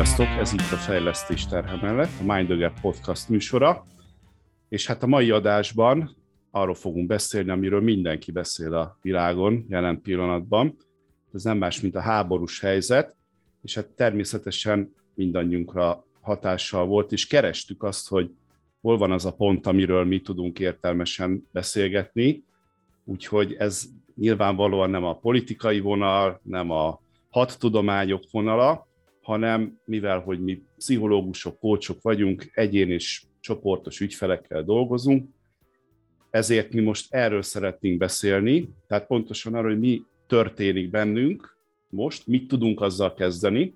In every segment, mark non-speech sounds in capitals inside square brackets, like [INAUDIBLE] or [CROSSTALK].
Sziasztok! Ez itt a Fejlesztés terhe mellett, a Mind the Gap podcast műsora, és hát a mai adásban arról fogunk beszélni, amiről mindenki beszél a világon jelen pillanatban. Ez nem más, mint a háborús helyzet, és hát természetesen mindannyiunkra hatással volt, és kerestük azt, hogy hol van az a pont, amiről mi tudunk értelmesen beszélgetni, úgyhogy ez nyilvánvalóan nem a politikai vonal, nem a hat tudományok vonala, hanem mivel, hogy mi pszichológusok, kócsok vagyunk, egyén és csoportos ügyfelekkel dolgozunk, ezért mi most erről szeretnénk beszélni, tehát pontosan arról, hogy mi történik bennünk most, mit tudunk azzal kezdeni,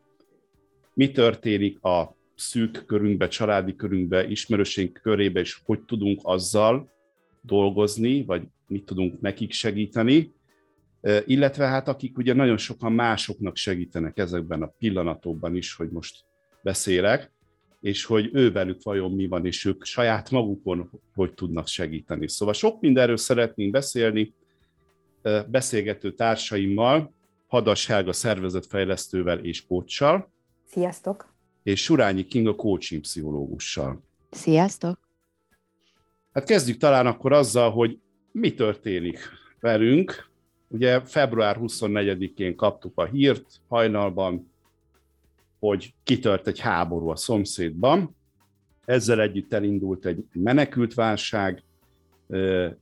mi történik a szűk körünkbe, családi körünkbe, ismerőség körébe, és hogy tudunk azzal dolgozni, vagy mit tudunk nekik segíteni, illetve hát akik ugye nagyon sokan másoknak segítenek ezekben a pillanatokban is, hogy most beszélek, és hogy ővelük vajon mi van, és ők saját magukon hogy tudnak segíteni. Szóval sok mindenről szeretnénk beszélni, beszélgető társaimmal, Hadas Helga szervezetfejlesztővel és kócsal. Sziasztok! És Surányi Kinga coaching pszichológussal. Sziasztok! Hát kezdjük talán akkor azzal, hogy mi történik velünk, Ugye február 24-én kaptuk a hírt hajnalban, hogy kitört egy háború a szomszédban. Ezzel együtt elindult egy menekült válság,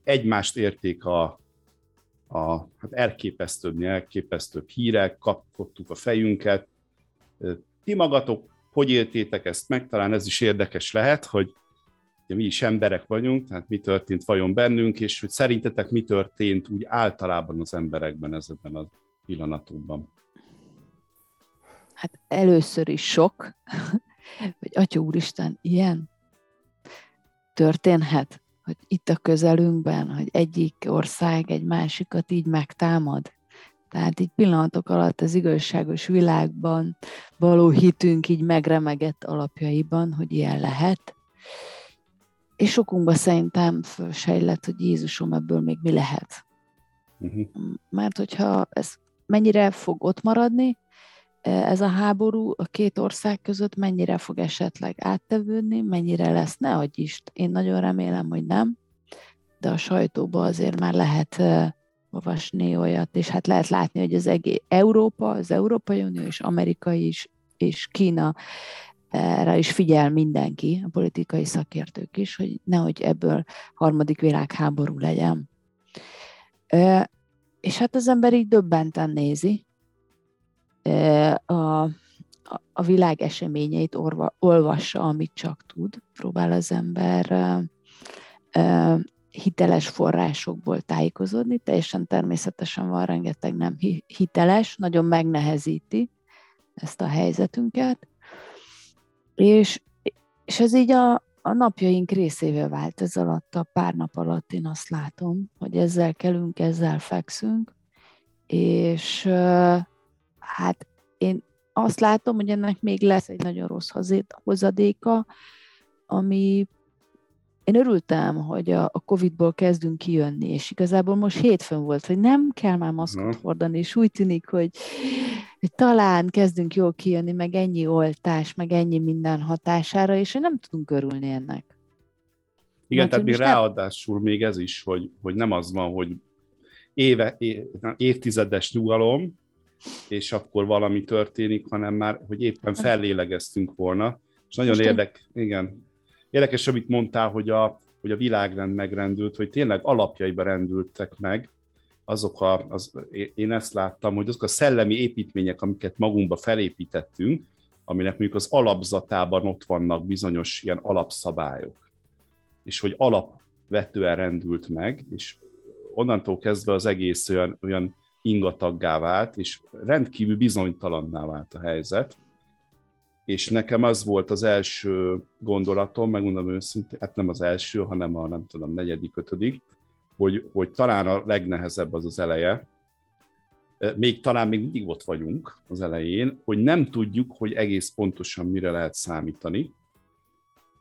egymást érték a, a hát elképesztőbb, elképesztőbb hírek, kapottuk a fejünket. Ti magatok hogy éltétek ezt meg? Talán ez is érdekes lehet, hogy ugye mi is emberek vagyunk, tehát mi történt vajon bennünk, és hogy szerintetek mi történt úgy általában az emberekben ezekben a pillanatokban? Hát először is sok, [LAUGHS] hogy Atya Úristen, ilyen történhet, hogy itt a közelünkben, hogy egyik ország egy másikat így megtámad. Tehát így pillanatok alatt az igazságos világban való hitünk így megremegett alapjaiban, hogy ilyen lehet és sokunkban szerintem fölsejlett, hogy Jézusom, ebből még mi lehet. Uh-huh. Mert hogyha ez mennyire fog ott maradni, ez a háború a két ország között mennyire fog esetleg áttevődni, mennyire lesz, ne adj ist. Én nagyon remélem, hogy nem, de a sajtóban azért már lehet olvasni olyat, és hát lehet látni, hogy az egész Európa, az Európai Unió és Amerika is, és Kína erre is figyel mindenki, a politikai szakértők is, hogy nehogy ebből harmadik világháború legyen. És hát az ember így döbbenten nézi a, a világ eseményeit, orva, olvassa, amit csak tud. Próbál az ember hiteles forrásokból tájékozódni, teljesen természetesen van rengeteg nem hiteles, nagyon megnehezíti ezt a helyzetünket, és, és ez így a, a napjaink részévé vált ez alatt, a pár nap alatt én azt látom, hogy ezzel kelünk, ezzel fekszünk, és hát én azt látom, hogy ennek még lesz egy nagyon rossz hozadéka, ami én örültem, hogy a, a Covid-ból kezdünk kijönni, és igazából most hétfőn volt, hogy nem kell már maszkot hordani, és úgy tűnik, hogy, hogy talán kezdünk jól kijönni, meg ennyi oltás, meg ennyi minden hatására, és nem tudunk örülni ennek. Igen, Mert, tehát még ráadásul nem... még ez is, hogy, hogy nem az van, hogy éve, évtizedes nyugalom, és akkor valami történik, hanem már, hogy éppen fellélegeztünk volna. És nagyon érdek, igen, Érdekes, amit mondtál, hogy a, hogy a világrend megrendült, hogy tényleg alapjaiba rendültek meg, azok a, az, én ezt láttam, hogy azok a szellemi építmények, amiket magunkba felépítettünk, aminek mondjuk az alapzatában ott vannak bizonyos ilyen alapszabályok, és hogy alapvetően rendült meg, és onnantól kezdve az egész olyan, olyan ingataggá vált, és rendkívül bizonytalanná vált a helyzet, és nekem az volt az első gondolatom, megmondom őszintén, hát nem az első, hanem a nem tudom, negyedik, ötödik, hogy, hogy talán a legnehezebb az az eleje, még talán még mindig ott vagyunk az elején, hogy nem tudjuk, hogy egész pontosan mire lehet számítani.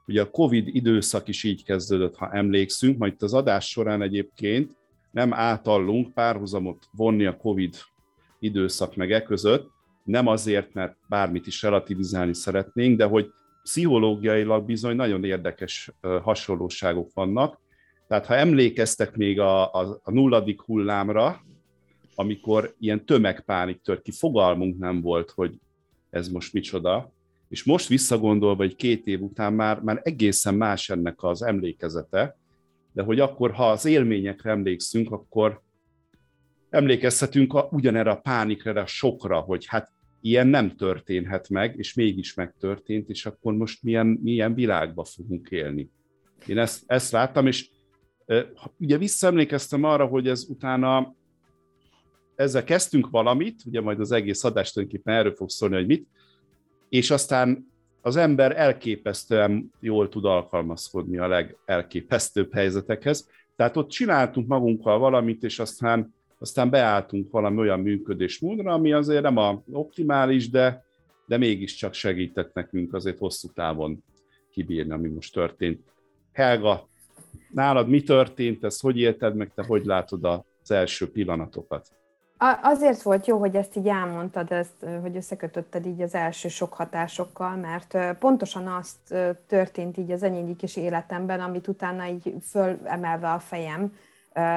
Ugye a Covid időszak is így kezdődött, ha emlékszünk, majd az adás során egyébként nem átallunk párhuzamot vonni a Covid időszak meg e között, nem azért, mert bármit is relativizálni szeretnénk, de hogy pszichológiailag bizony nagyon érdekes hasonlóságok vannak. Tehát ha emlékeztek még a, a, a nulladik hullámra, amikor ilyen tömegpánik tört ki, fogalmunk nem volt, hogy ez most micsoda, és most visszagondolva, hogy két év után már, már egészen más ennek az emlékezete, de hogy akkor, ha az élményekre emlékszünk, akkor emlékezhetünk a, ugyanerre a pánikra, a sokra, hogy hát ilyen nem történhet meg, és mégis megtörtént, és akkor most milyen, milyen világba fogunk élni. Én ezt, ezt láttam, és ugye visszaemlékeztem arra, hogy ez utána ezzel kezdtünk valamit, ugye majd az egész adást tulajdonképpen erről fog szólni, hogy mit, és aztán az ember elképesztően jól tud alkalmazkodni a legelképesztőbb helyzetekhez. Tehát ott csináltunk magunkkal valamit, és aztán, aztán beálltunk valami olyan működésmódra, ami azért nem a optimális, de, de mégiscsak segített nekünk azért hosszú távon kibírni, ami most történt. Helga, nálad mi történt, ezt hogy élted meg, te hogy látod az első pillanatokat? Azért volt jó, hogy ezt így elmondtad, ezt, hogy összekötötted így az első sok hatásokkal, mert pontosan azt történt így az enyém kis életemben, amit utána így fölemelve a fejem,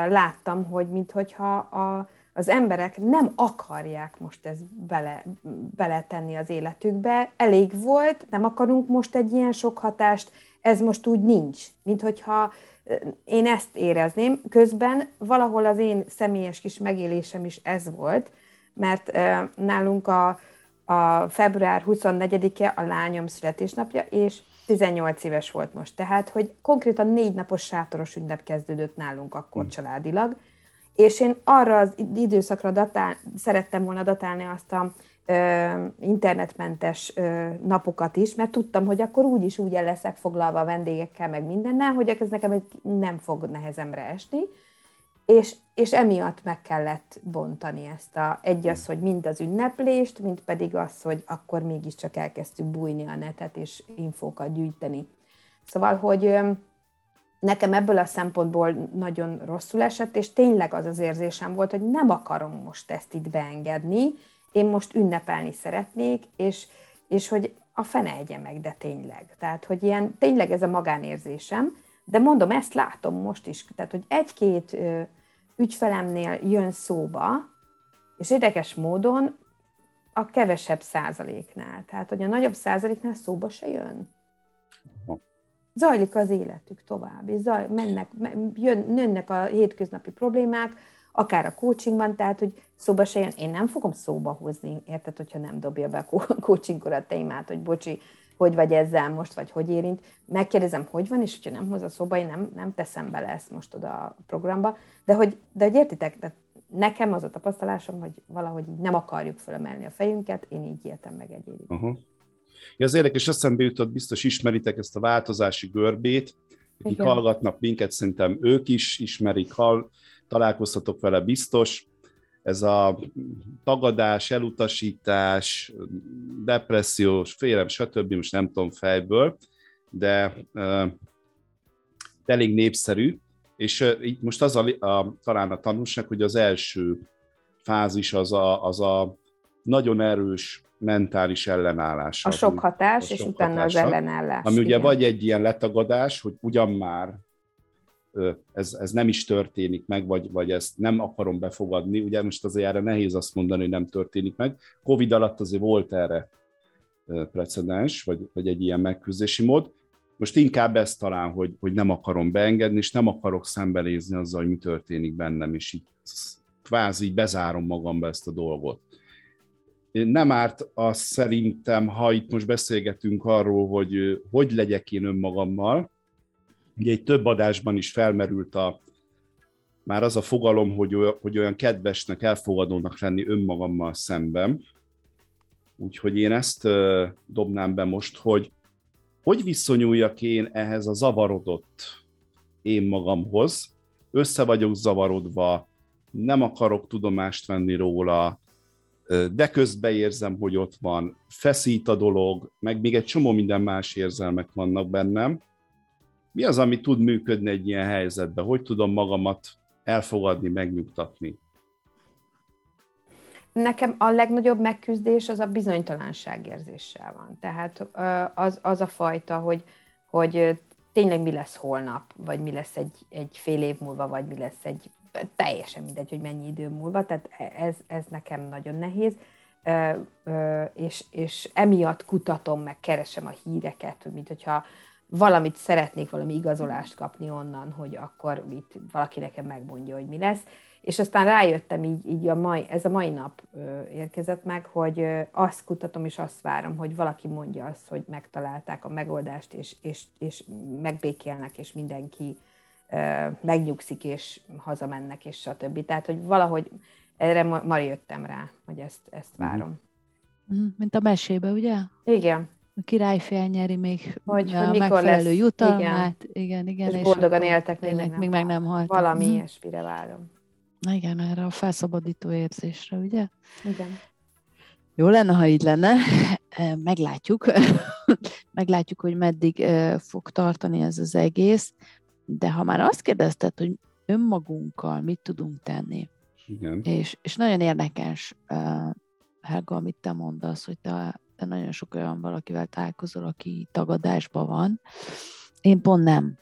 láttam, hogy minthogyha a, az emberek nem akarják most ezt bele, beletenni az életükbe. Elég volt, nem akarunk most egy ilyen sok hatást, ez most úgy nincs. Mint hogyha én ezt érezném. Közben valahol az én személyes kis megélésem is ez volt, mert nálunk a, a február 24-e a lányom születésnapja, és 18 éves volt most. Tehát, hogy konkrétan négy napos sátoros ünnep kezdődött nálunk akkor hmm. családilag, és én arra az időszakra datál, szerettem volna datálni azt a internetmentes napokat is, mert tudtam, hogy akkor úgyis úgy el leszek foglalva a vendégekkel, meg mindennel, hogy ez nekem nem fog nehezemre esni, és, és emiatt meg kellett bontani ezt a, egy az, hogy mind az ünneplést, mind pedig az, hogy akkor mégiscsak elkezdtük bújni a netet és infókat gyűjteni. Szóval, hogy nekem ebből a szempontból nagyon rosszul esett, és tényleg az az érzésem volt, hogy nem akarom most ezt itt beengedni, én most ünnepelni szeretnék, és, és hogy a fene egye meg, de tényleg. Tehát, hogy ilyen, tényleg ez a magánérzésem, de mondom, ezt látom most is, tehát, hogy egy-két ügyfelemnél jön szóba, és érdekes módon a kevesebb százaléknál. Tehát, hogy a nagyobb százaléknál szóba se jön. Zajlik az életük tovább, és zaj, mennek, jön, jönnek a hétköznapi problémák, akár a coachingban, tehát, hogy szóba se jön, én nem fogom szóba hozni, érted, hogyha nem dobja be a coachingkor a témát, hogy bocsi, hogy vagy ezzel most, vagy hogy érint. Megkérdezem, hogy van, és hogyha nem hoz a szóba, én nem, nem teszem bele ezt most oda a programba. De hogy, de hogy értitek, de nekem az a tapasztalásom, hogy valahogy így nem akarjuk fölemelni a fejünket, én így éltem meg egyébként. Uh-huh. Ja, az érdekes eszembe jutott, biztos ismeritek ezt a változási görbét, akik Igen. hallgatnak minket, szerintem ők is ismerik, hall, találkozhatok vele biztos. Ez a tagadás, elutasítás, depressziós, félem, stb. most nem tudom fejből, de uh, elég népszerű, és uh, itt most az a, a, talán a tanulság, hogy az első fázis az a, az a nagyon erős mentális ellenállás. A sok hatás, a és sok utána hatása, az ellenállás. Ami ugye igen. vagy egy ilyen letagadás, hogy ugyan már ez, ez nem is történik meg, vagy, vagy ezt nem akarom befogadni. Ugye most azért erre nehéz azt mondani, hogy nem történik meg. Covid alatt azért volt erre precedens, vagy, vagy egy ilyen megküzdési mód. Most inkább ezt talán, hogy, hogy nem akarom beengedni, és nem akarok szembenézni azzal, hogy mi történik bennem, és így kvázi bezárom magamba ezt a dolgot. Nem árt azt szerintem, ha itt most beszélgetünk arról, hogy hogy legyek én önmagammal, Ugye egy több adásban is felmerült a, már az a fogalom, hogy hogy olyan kedvesnek, elfogadónak lenni önmagammal szemben. Úgyhogy én ezt dobnám be most, hogy hogy viszonyuljak én ehhez a zavarodott én magamhoz. Össze vagyok zavarodva, nem akarok tudomást venni róla, de közben érzem, hogy ott van, feszít a dolog, meg még egy csomó minden más érzelmek vannak bennem, mi az, ami tud működni egy ilyen helyzetben? Hogy tudom magamat elfogadni, megnyugtatni? nekem a legnagyobb megküzdés az a bizonytalanság érzéssel van. Tehát az, az a fajta, hogy, hogy tényleg mi lesz holnap, vagy mi lesz egy, egy fél év múlva, vagy mi lesz egy teljesen mindegy, hogy mennyi idő múlva, tehát ez, ez nekem nagyon nehéz, és, és emiatt kutatom, meg keresem a híreket, mint hogyha valamit szeretnék, valami igazolást kapni onnan, hogy akkor itt valaki nekem megmondja, hogy mi lesz. És aztán rájöttem így, így a mai, ez a mai nap érkezett meg, hogy azt kutatom és azt várom, hogy valaki mondja azt, hogy megtalálták a megoldást, és, és, és megbékélnek, és mindenki megnyugszik, és hazamennek, és stb. Tehát, hogy valahogy erre ma, ma jöttem rá, hogy ezt, ezt mhm. várom. Mhm, mint a mesébe, ugye? Igen. A király felnyeri még hogy, a hogy megfelelő lesz. jutalmát. Igen, igen. És, és boldogan éltek, még, meg nem, még meg nem haltak. Valami uh-huh. ilyesmire várom. Igen, erre a felszabadító érzésre, ugye? Igen. Jó lenne, ha így lenne. Meglátjuk. [LAUGHS] Meglátjuk, hogy meddig fog tartani ez az egész. De ha már azt kérdezted, hogy önmagunkkal mit tudunk tenni, Igen. És, és nagyon érdekes, Helga, amit te mondasz, hogy te, te nagyon sok olyan valakivel találkozol, aki tagadásban van. Én pont nem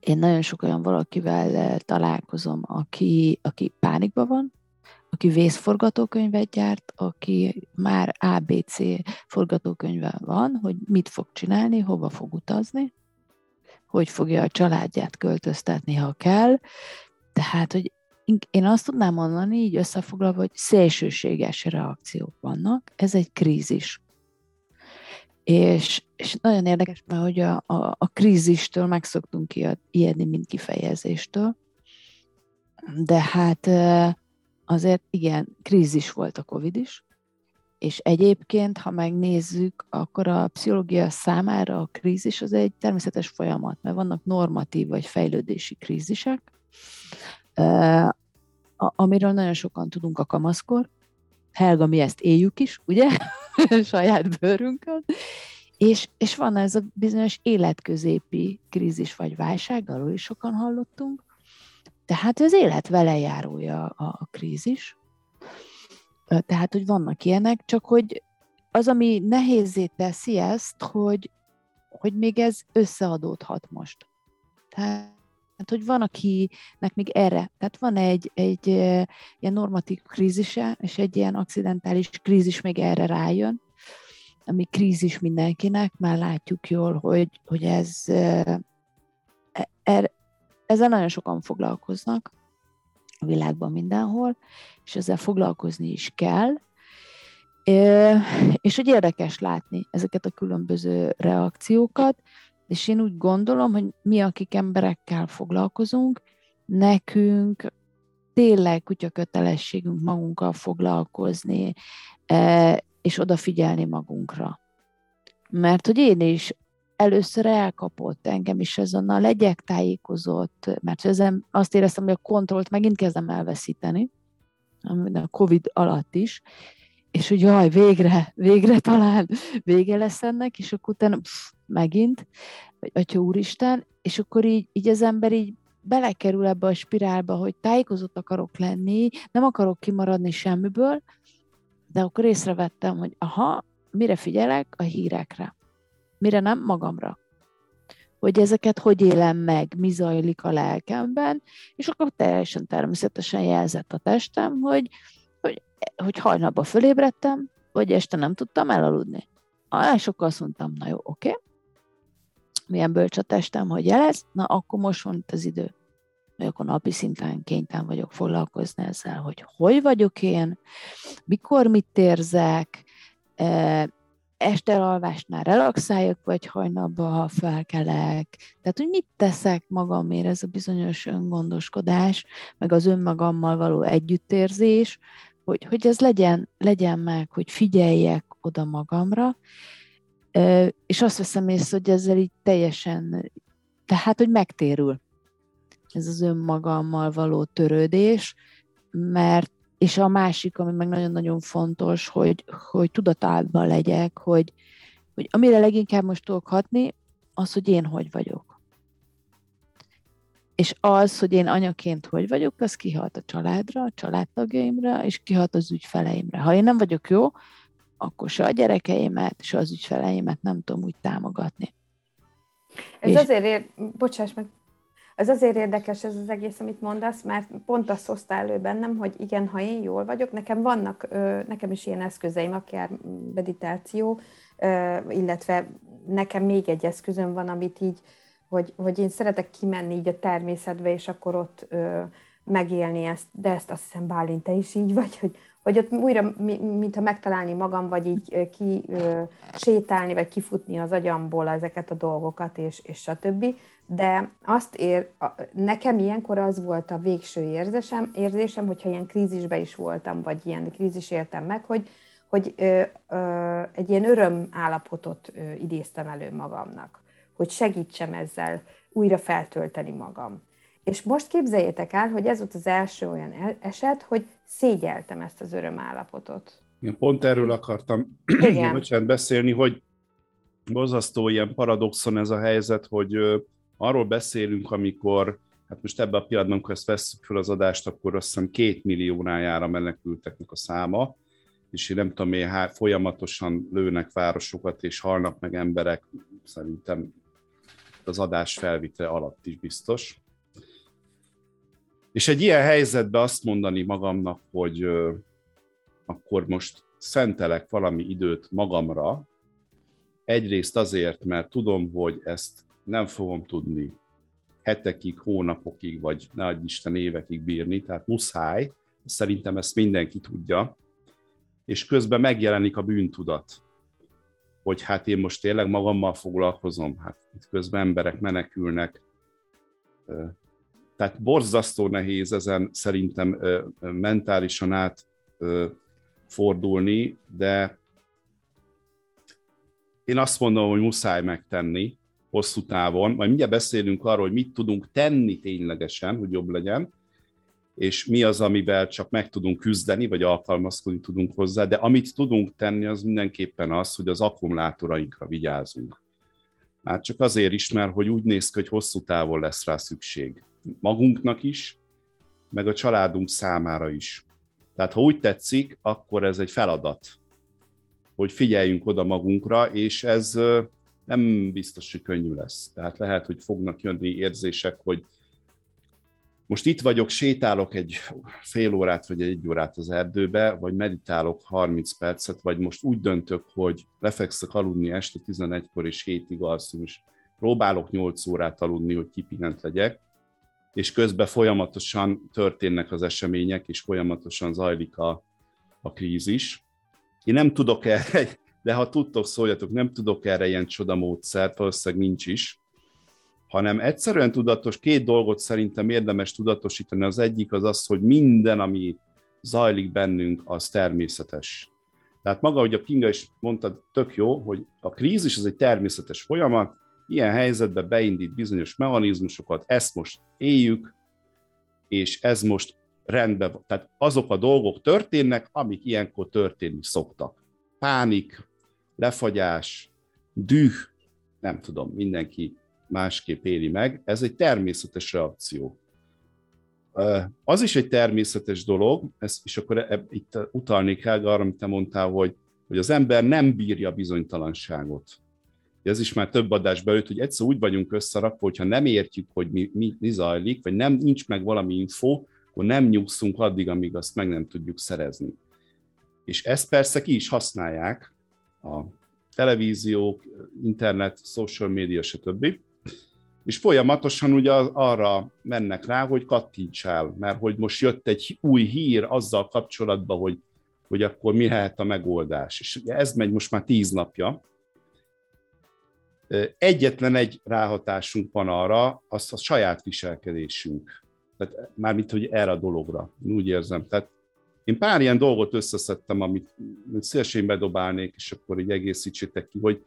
én nagyon sok olyan valakivel eh, találkozom, aki, aki pánikban van, aki vészforgatókönyvet gyárt, aki már ABC forgatókönyve van, hogy mit fog csinálni, hova fog utazni, hogy fogja a családját költöztetni, ha kell. Tehát, hogy én azt tudnám mondani, így összefoglalva, hogy szélsőséges reakciók vannak. Ez egy krízis. És, és nagyon érdekes, mert hogy a, a, a krízistől megszoktunk ijedni, mint kifejezéstől, de hát azért igen, krízis volt a Covid is, és egyébként, ha megnézzük, akkor a pszichológia számára a krízis az egy természetes folyamat, mert vannak normatív vagy fejlődési krízisek, amiről nagyon sokan tudunk a kamaszkor. Helga, mi ezt éljük is, ugye? [LAUGHS] saját bőrünkön. És, és van ez a bizonyos életközépi krízis vagy válság, arról is sokan hallottunk. Tehát az élet velejárója a, a krízis. Tehát, hogy vannak ilyenek, csak hogy az, ami nehézé teszi ezt, hogy, hogy még ez összeadódhat most. Tehát Hát, hogy van, akinek még erre, tehát van egy, egy ilyen normatív krízise, és egy ilyen accidentális krízis még erre rájön, ami krízis mindenkinek, már látjuk jól, hogy, hogy ez, e, er, ezzel nagyon sokan foglalkoznak a világban mindenhol, és ezzel foglalkozni is kell, és hogy érdekes látni ezeket a különböző reakciókat, és én úgy gondolom, hogy mi, akik emberekkel foglalkozunk, nekünk tényleg kutya kötelességünk magunkkal foglalkozni, e, és odafigyelni magunkra. Mert hogy én is először elkapott engem is a legyek tájékozott, mert ezen azt éreztem, hogy a kontrollt megint kezdem elveszíteni, a Covid alatt is, és hogy jaj, végre, végre talán vége lesz ennek, és akkor utána pff, megint, vagy Atya Úristen, és akkor így, így az ember így belekerül ebbe a spirálba, hogy tájékozott akarok lenni, nem akarok kimaradni semmiből, de akkor észrevettem, hogy aha, mire figyelek? A hírekre. Mire nem? Magamra. Hogy ezeket hogy élem meg, mi zajlik a lelkemben, és akkor teljesen természetesen jelzett a testem, hogy, hogy, hogy hajnalban fölébredtem, vagy este nem tudtam elaludni. És akkor azt mondtam, na jó, oké, okay milyen bölcs a testem, hogy jelez, na akkor most van itt az idő. Vagy akkor napi szinten kénytelen vagyok foglalkozni ezzel, hogy hogy vagyok én, mikor mit érzek, este alvásnál relaxáljak, vagy hajnalban, ha felkelek. Tehát, hogy mit teszek magamért, ez a bizonyos öngondoskodás, meg az önmagammal való együttérzés, hogy, hogy ez legyen, legyen meg, hogy figyeljek oda magamra, és azt veszem észre, hogy ezzel így teljesen, tehát, hogy megtérül ez az önmagammal való törődés, mert és a másik, ami meg nagyon-nagyon fontos, hogy, hogy tudatában legyek, hogy, hogy amire leginkább most tudok hatni, az, hogy én hogy vagyok. és az, hogy én anyaként hogy vagyok, az kihat a családra, a családtagjaimra, és kihat az ügyfeleimre. Ha én nem vagyok jó, akkor se a gyerekeimet, se az ügyfeleimet nem tudom úgy támogatni. Ez és... azért ér... Bocsáss meg, ez azért érdekes ez az egész, amit mondasz, mert pont azt hozta elő bennem, hogy igen, ha én jól vagyok, nekem vannak, nekem is ilyen eszközeim, akár meditáció, illetve nekem még egy eszközöm van, amit így, hogy, hogy én szeretek kimenni így a természetbe, és akkor ott megélni ezt, de ezt azt hiszem Bálint, te is így vagy, hogy, hogy ott újra, mintha megtalálni magam, vagy így ki sétálni, vagy kifutni az agyamból ezeket a dolgokat, és, és stb. De azt ér, nekem ilyenkor az volt a végső érzésem, érzésem, hogyha ilyen krízisbe is voltam, vagy ilyen krízis éltem meg, hogy, hogy ö, ö, egy ilyen öröm állapotot ö, idéztem elő magamnak, hogy segítsem ezzel újra feltölteni magam. És most képzeljétek el, hogy ez volt az első olyan eset, hogy szégyeltem ezt az örömállapotot. Én pont erről akartam [CLEARS THROAT] bocsánat, beszélni, hogy bozasztó ilyen paradoxon ez a helyzet, hogy arról beszélünk, amikor, hát most ebben a pillanatban, amikor ezt veszük fel az adást, akkor azt hiszem két milliónájára menekülteknek a száma, és én nem tudom, én folyamatosan lőnek városokat, és halnak meg emberek, szerintem az adás felvite alatt is biztos. És egy ilyen helyzetben azt mondani magamnak, hogy ö, akkor most szentelek valami időt magamra, egyrészt azért, mert tudom, hogy ezt nem fogom tudni hetekig, hónapokig, vagy ne adj Isten évekig bírni, tehát muszáj, szerintem ezt mindenki tudja, és közben megjelenik a bűntudat, hogy hát én most tényleg magammal foglalkozom, hát itt közben emberek menekülnek, tehát borzasztó nehéz ezen szerintem mentálisan át fordulni, de én azt mondom, hogy muszáj megtenni hosszú távon, majd mindjárt beszélünk arról, hogy mit tudunk tenni ténylegesen, hogy jobb legyen, és mi az, amivel csak meg tudunk küzdeni, vagy alkalmazkodni tudunk hozzá, de amit tudunk tenni, az mindenképpen az, hogy az akkumulátorainkra vigyázunk. Már csak azért is, mert hogy úgy néz ki, hogy hosszú távon lesz rá szükség magunknak is, meg a családunk számára is. Tehát ha úgy tetszik, akkor ez egy feladat, hogy figyeljünk oda magunkra, és ez nem biztos, hogy könnyű lesz. Tehát lehet, hogy fognak jönni érzések, hogy most itt vagyok, sétálok egy fél órát vagy egy órát az erdőbe, vagy meditálok 30 percet, vagy most úgy döntök, hogy lefekszek aludni este 11-kor és hétig alszom, és próbálok 8 órát aludni, hogy kipihent legyek, és közben folyamatosan történnek az események, és folyamatosan zajlik a, a krízis. Én nem tudok erre, de ha tudtok, szóljatok, nem tudok erre ilyen csodamódszert, valószínűleg nincs is, hanem egyszerűen tudatos, két dolgot szerintem érdemes tudatosítani. Az egyik az az, hogy minden, ami zajlik bennünk, az természetes. Tehát maga, hogy a Kinga is mondta, tök jó, hogy a krízis az egy természetes folyamat, ilyen helyzetben beindít bizonyos mechanizmusokat, ezt most éljük, és ez most rendben van. Tehát azok a dolgok történnek, amik ilyenkor történni szoktak. Pánik, lefagyás, düh, nem tudom, mindenki másképp éli meg. Ez egy természetes reakció. Az is egy természetes dolog, ez, és akkor e, itt utalni kell arra, amit te mondtál, hogy, hogy az ember nem bírja bizonytalanságot ez is már több adás belőtt, hogy egyszer úgy vagyunk összerakva, hogyha nem értjük, hogy mi, mi, mi zajlik, vagy nem nincs meg valami info, akkor nem nyugszunk addig, amíg azt meg nem tudjuk szerezni. És ezt persze ki is használják a televíziók, internet, social media, stb. És folyamatosan ugye arra mennek rá, hogy kattintsál, mert hogy most jött egy új hír azzal kapcsolatban, hogy, hogy akkor mi lehet a megoldás. És ez megy most már tíz napja, Egyetlen egy ráhatásunk van arra, az a saját viselkedésünk. Tehát mármint, hogy erre a dologra. Úgy érzem. Tehát én pár ilyen dolgot összeszedtem, amit szívesen bedobálnék, és akkor így egészítsétek ki, hogy,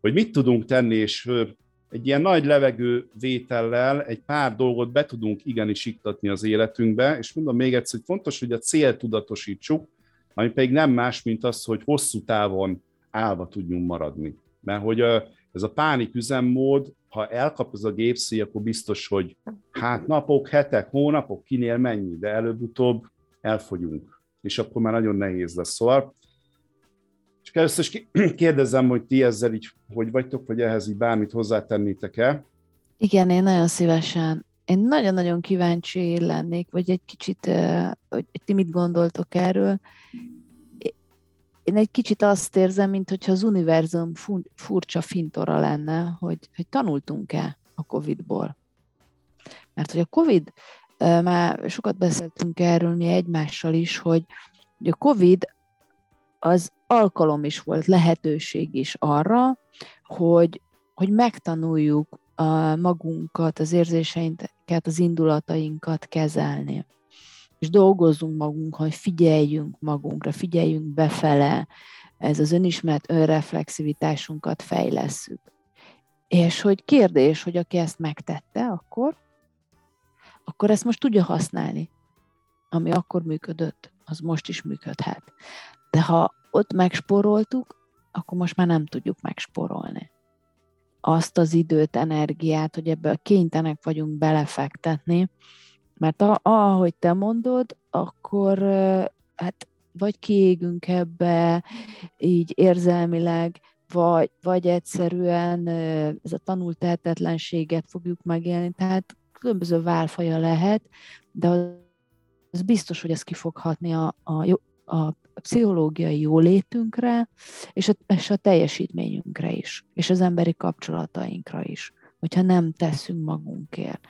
hogy mit tudunk tenni, és egy ilyen nagy levegő vétellel egy pár dolgot be tudunk igenis iktatni az életünkbe, és mondom még egyszer, hogy fontos, hogy a cél tudatosítsuk, ami pedig nem más, mint az, hogy hosszú távon állva tudjunk maradni. Mert hogy ez a pánik üzemmód, ha elkap az a gépszí, akkor biztos, hogy hát napok, hetek, hónapok, kinél mennyi, de előbb-utóbb elfogyunk, és akkor már nagyon nehéz lesz. Szóval csak először is [CLEARS THROAT] kérdezem, hogy ti ezzel így hogy vagytok, vagy ehhez így bármit hozzátennétek-e? Igen, én nagyon szívesen. Én nagyon-nagyon kíváncsi lennék, vagy egy kicsit, hogy ti mit gondoltok erről. Én egy kicsit azt érzem, mintha az univerzum furcsa fintora lenne, hogy, hogy tanultunk-e a Covid-ból. Mert hogy a Covid, már sokat beszéltünk erről mi egymással is, hogy, hogy a Covid az alkalom is volt, lehetőség is arra, hogy, hogy megtanuljuk a magunkat, az érzéseinket, az indulatainkat kezelni. És dolgozzunk magunk, hogy figyeljünk magunkra, figyeljünk befele, ez az önismeret, önreflexivitásunkat fejlesszük. És hogy kérdés, hogy aki ezt megtette, akkor, akkor ezt most tudja használni. Ami akkor működött, az most is működhet. De ha ott megsporoltuk, akkor most már nem tudjuk megsporolni. Azt az időt, energiát, hogy ebből kénytenek vagyunk belefektetni, mert a, ahogy te mondod, akkor hát vagy kiégünk ebbe így érzelmileg, vagy, vagy egyszerűen ez a tanult tehetetlenséget fogjuk megélni, tehát különböző válfaja lehet, de az biztos, hogy ez ki fog hatni a, a, a pszichológiai jólétünkre, és a, és a teljesítményünkre is, és az emberi kapcsolatainkra is, hogyha nem teszünk magunkért.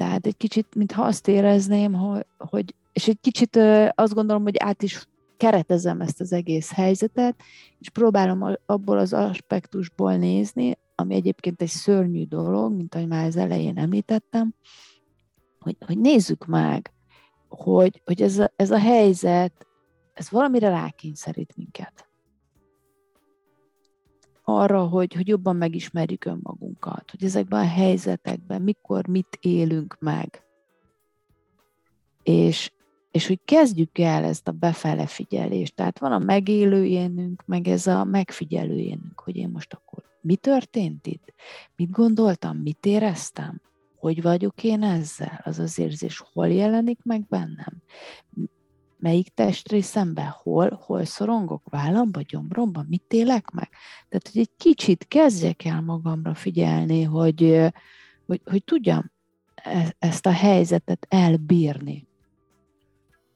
Tehát egy kicsit, mintha azt érezném, hogy, hogy és egy kicsit azt gondolom, hogy át is keretezem ezt az egész helyzetet, és próbálom abból az aspektusból nézni, ami egyébként egy szörnyű dolog, mint ahogy már az elején említettem, hogy, hogy nézzük meg, hogy, hogy ez, a, ez a helyzet, ez valamire rákényszerít minket. Arra, hogy, hogy jobban megismerjük önmagunkat, hogy ezekben a helyzetekben mikor mit élünk meg. És, és hogy kezdjük el ezt a befele figyelést. Tehát van a megélő énünk, meg ez a megfigyelő énünk, hogy én most akkor mi történt itt? Mit gondoltam? Mit éreztem? Hogy vagyok én ezzel? Az az érzés hol jelenik meg bennem? Melyik testrészemben, hol, hol szorongok, vállamba, gyomromban, mit élek meg. Tehát, hogy egy kicsit kezdjek el magamra figyelni, hogy, hogy, hogy tudjam e, ezt a helyzetet elbírni.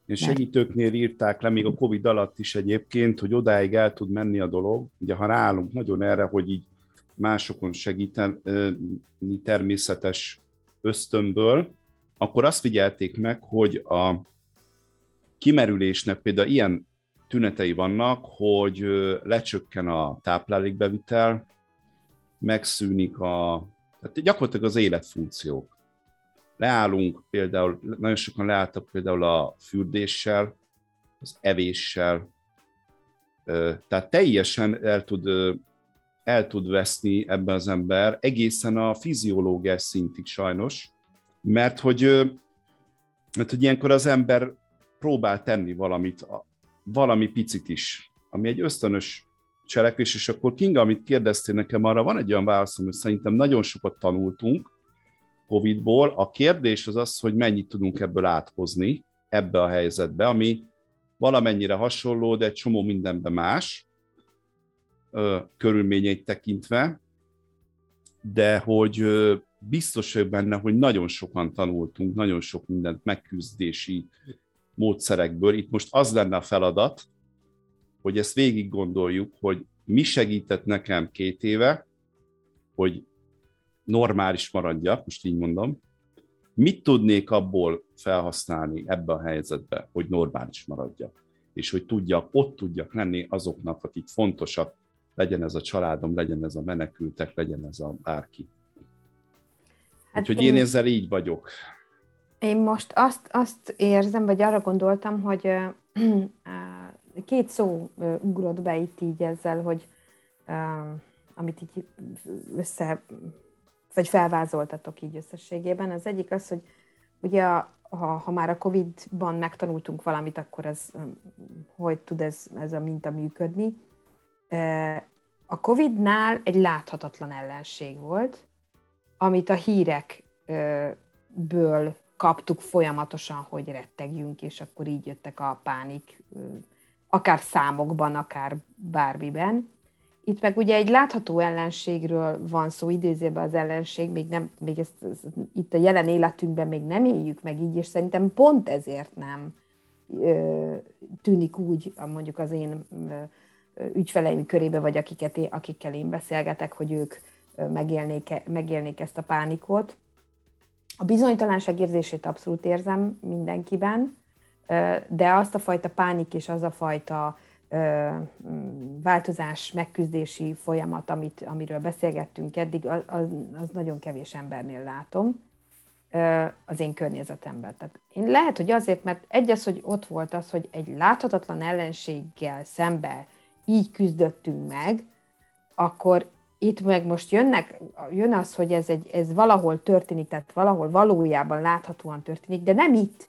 És segítőknél írták le még a Covid alatt is egyébként, hogy odáig el tud menni a dolog. Ugye ha ráállunk nagyon erre, hogy így másokon segíteni természetes ösztönből, akkor azt figyelték meg, hogy a kimerülésnek például ilyen tünetei vannak, hogy lecsökken a táplálékbevitel, megszűnik a, tehát gyakorlatilag az életfunkciók. Leállunk például, nagyon sokan leálltak például a fürdéssel, az evéssel, tehát teljesen el tud, el tud veszni ebben az ember egészen a fiziológiás szintig sajnos, mert hogy, mert hogy ilyenkor az ember próbál tenni valamit, valami picit is, ami egy ösztönös cselekvés, és akkor Kinga, amit kérdeztél nekem, arra van egy olyan válaszom, hogy szerintem nagyon sokat tanultunk Covid-ból. A kérdés az az, hogy mennyit tudunk ebből áthozni ebbe a helyzetbe, ami valamennyire hasonló, de egy csomó mindenben más, körülményeit tekintve, de hogy biztos vagyok benne, hogy nagyon sokan tanultunk, nagyon sok mindent megküzdési módszerekből. Itt most az lenne a feladat, hogy ezt végig gondoljuk, hogy mi segített nekem két éve, hogy normális maradjak, most így mondom, mit tudnék abból felhasználni ebbe a helyzetbe, hogy normális maradjak, és hogy tudjak, ott tudjak lenni azoknak, akik fontosak, legyen ez a családom, legyen ez a menekültek, legyen ez a bárki. Hát Úgyhogy én ezzel így vagyok. Én most azt, azt érzem, vagy arra gondoltam, hogy két szó ugrott be itt így ezzel, hogy amit így össze, vagy felvázoltatok így összességében. Az egyik az, hogy ugye ha, ha már a Covid-ban megtanultunk valamit, akkor ez, hogy tud ez, ez a minta működni. A Covid-nál egy láthatatlan ellenség volt, amit a hírekből kaptuk folyamatosan, hogy rettegjünk, és akkor így jöttek a pánik, akár számokban, akár bármiben. Itt meg ugye egy látható ellenségről van szó, idézőben az ellenség, még, nem, még ezt, ezt, itt a jelen életünkben még nem éljük meg így, és szerintem pont ezért nem ö, tűnik úgy, mondjuk az én ö, ügyfeleim körébe, vagy akiket, akikkel én beszélgetek, hogy ők megélnék, megélnék ezt a pánikot. A bizonytalanság érzését abszolút érzem mindenkiben, de azt a fajta pánik és az a fajta változás megküzdési folyamat, amit, amiről beszélgettünk eddig, az, az nagyon kevés embernél látom az én környezetemben. Tehát én lehet, hogy azért, mert egy az, hogy ott volt az, hogy egy láthatatlan ellenséggel szembe így küzdöttünk meg, akkor itt meg most jönnek, jön az, hogy ez, egy, ez valahol történik, tehát valahol valójában láthatóan történik, de nem itt.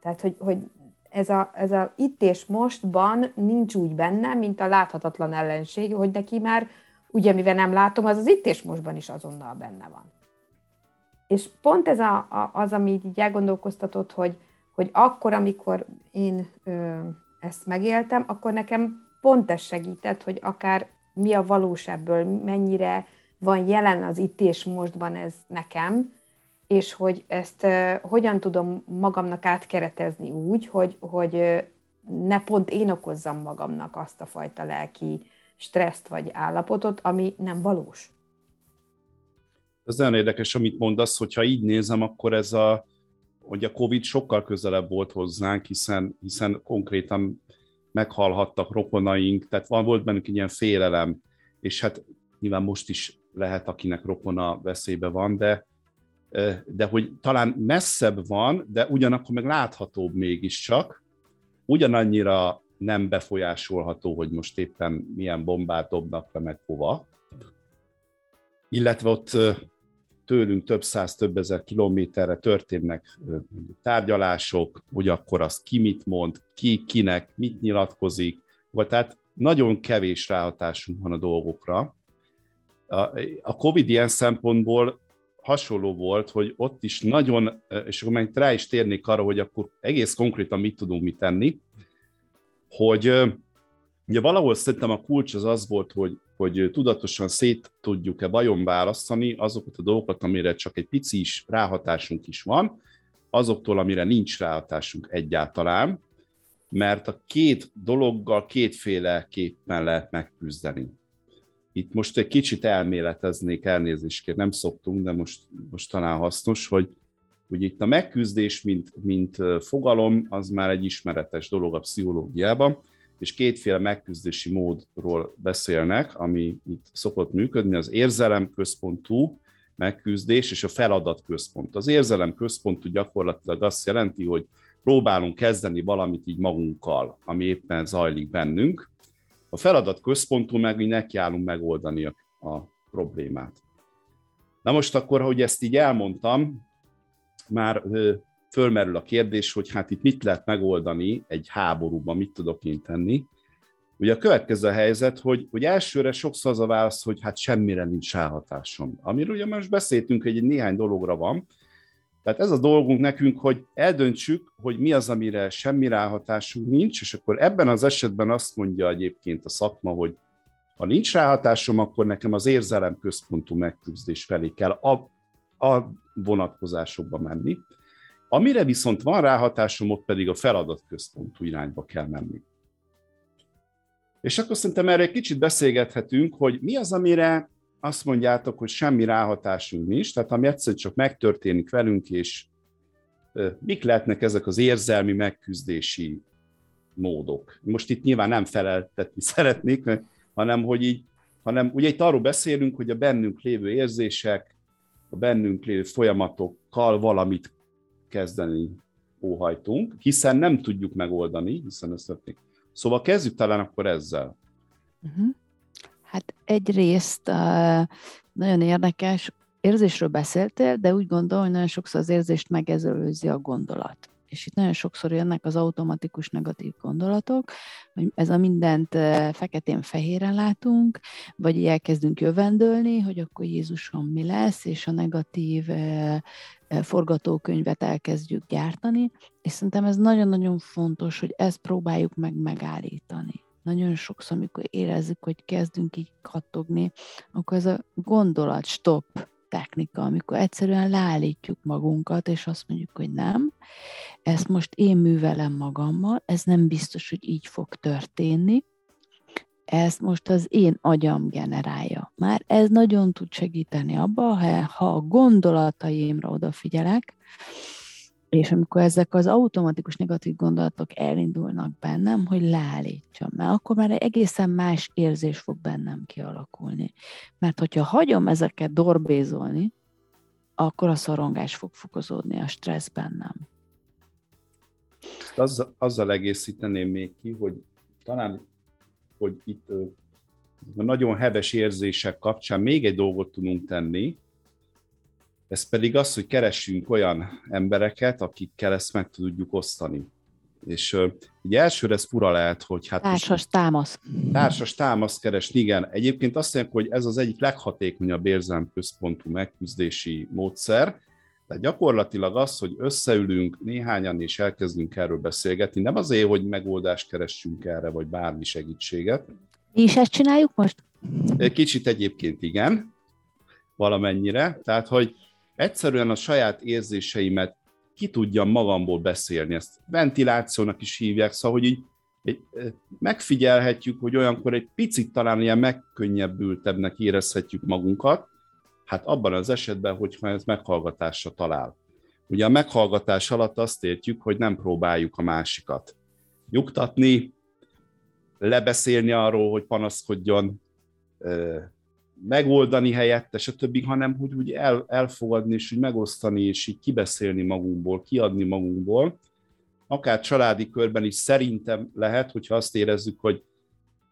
Tehát, hogy, hogy ez, a, ez a itt és mostban nincs úgy benne, mint a láthatatlan ellenség, hogy neki már, ugye mivel nem látom, az az itt és mostban is azonnal benne van. És pont ez a, a, az, ami így elgondolkoztatott, hogy, hogy akkor, amikor én ö, ezt megéltem, akkor nekem pont ez segített, hogy akár mi a valós ebből, mennyire van jelen az itt és mostban ez nekem, és hogy ezt hogyan tudom magamnak átkeretezni úgy, hogy, hogy ne pont én okozzam magamnak azt a fajta lelki stresszt vagy állapotot, ami nem valós. Ez nagyon érdekes, amit mondasz, hogyha így nézem, akkor ez a, hogy a Covid sokkal közelebb volt hozzánk, hiszen, hiszen konkrétan meghalhattak rokonaink, tehát van, volt bennünk egy ilyen félelem, és hát nyilván most is lehet, akinek rokona veszélybe van, de, de hogy talán messzebb van, de ugyanakkor meg láthatóbb mégiscsak, ugyanannyira nem befolyásolható, hogy most éppen milyen bombát dobnak le, meg hova. Illetve ott tőlünk több száz, több ezer kilométerre történnek tárgyalások, hogy akkor azt ki mit mond, ki kinek mit nyilatkozik, vagy tehát nagyon kevés ráhatásunk van a dolgokra. A COVID ilyen szempontból hasonló volt, hogy ott is nagyon, és akkor meg rá is térnék arra, hogy akkor egész konkrétan mit tudunk mit tenni, hogy ugye valahol szerintem a kulcs az az volt, hogy hogy tudatosan szét tudjuk-e vajon választani azokat a dolgokat, amire csak egy pici is ráhatásunk is van, azoktól, amire nincs ráhatásunk egyáltalán, mert a két dologgal kétféleképpen lehet megküzdeni. Itt most egy kicsit elméleteznék, elnézést nem szoktunk, de most, most talán hasznos, hogy ugye itt a megküzdés, mint, mint fogalom, az már egy ismeretes dolog a pszichológiában, és kétféle megküzdési módról beszélnek, ami itt szokott működni, az érzelemközpontú megküzdés és a feladatközpont. Az érzelemközpontú gyakorlatilag azt jelenti, hogy próbálunk kezdeni valamit így magunkkal, ami éppen zajlik bennünk. A feladatközpontú meg mi nekiállunk megoldani a, a problémát. Na most akkor, hogy ezt így elmondtam, már fölmerül a kérdés, hogy hát itt mit lehet megoldani egy háborúban, mit tudok én tenni. Ugye a következő a helyzet, hogy, hogy elsőre sokszor az a válasz, hogy hát semmire nincs ráhatásom. Amiről ugye most beszéltünk, hogy egy néhány dologra van. Tehát ez a dolgunk nekünk, hogy eldöntsük, hogy mi az, amire semmi ráhatásunk nincs, és akkor ebben az esetben azt mondja egyébként a szakma, hogy ha nincs ráhatásom, akkor nekem az érzelem központú megküzdés felé kell a, a vonatkozásokba menni. Amire viszont van ráhatásom, ott pedig a feladatközpontú irányba kell menni. És akkor szerintem erre egy kicsit beszélgethetünk, hogy mi az, amire azt mondjátok, hogy semmi ráhatásunk nincs, tehát ami egyszerűen csak megtörténik velünk, és mik lehetnek ezek az érzelmi megküzdési módok. Most itt nyilván nem feleltetni [LAUGHS] szeretnék, hanem hogy így, hanem ugye itt arról beszélünk, hogy a bennünk lévő érzések, a bennünk lévő folyamatokkal valamit kezdeni óhajtunk, hiszen nem tudjuk megoldani, hiszen ez történik. Szóval kezdjük talán akkor ezzel. Uh-huh. Hát egyrészt uh, nagyon érdekes, érzésről beszéltél, de úgy gondolom, hogy nagyon sokszor az érzést megezelőzi a gondolat. és itt nagyon sokszor jönnek az automatikus negatív gondolatok, hogy ez a mindent feketén-fehéren látunk, vagy elkezdünk jövendölni, hogy akkor Jézusom mi lesz, és a negatív forgatókönyvet elkezdjük gyártani, és szerintem ez nagyon-nagyon fontos, hogy ezt próbáljuk meg megállítani. Nagyon sokszor, amikor érezzük, hogy kezdünk így kattogni, akkor ez a gondolat, stop, technika, amikor egyszerűen leállítjuk magunkat, és azt mondjuk, hogy nem, ezt most én művelem magammal, ez nem biztos, hogy így fog történni, ezt most az én agyam generálja. Már ez nagyon tud segíteni abba, ha a gondolataimra odafigyelek, és amikor ezek az automatikus negatív gondolatok elindulnak bennem, hogy leállítsam, mert akkor már egy egészen más érzés fog bennem kialakulni. Mert hogyha hagyom ezeket dorbézolni, akkor a szorongás fog fokozódni, a stressz bennem. Azzal, azzal egészíteném még ki, hogy talán, hogy itt a nagyon heves érzések kapcsán még egy dolgot tudunk tenni, ez pedig az, hogy keressünk olyan embereket, akikkel ezt meg tudjuk osztani. És ugye elsőre ez fura lehet, hogy hát... Társas támasz. Társas támasz keresni, igen. Egyébként azt mondják, hogy ez az egyik leghatékonyabb érzelmközpontú megküzdési módszer, tehát gyakorlatilag az, hogy összeülünk néhányan és elkezdünk erről beszélgetni, nem azért, hogy megoldást keressünk erre, vagy bármi segítséget. Mi is ezt csináljuk most? Kicsit egyébként igen, valamennyire. Tehát, hogy egyszerűen a saját érzéseimet ki tudjam magamból beszélni. Ezt ventilációnak is hívják, szóval, hogy így egy, megfigyelhetjük, hogy olyankor egy picit talán ilyen megkönnyebbültebbnek érezhetjük magunkat, hát abban az esetben, hogyha ez meghallgatásra talál. Ugye a meghallgatás alatt azt értjük, hogy nem próbáljuk a másikat nyugtatni, lebeszélni arról, hogy panaszkodjon, megoldani helyette, stb., hanem hogy úgy el, elfogadni, és úgy megosztani, és így kibeszélni magunkból, kiadni magunkból. Akár családi körben is szerintem lehet, hogyha azt érezzük, hogy,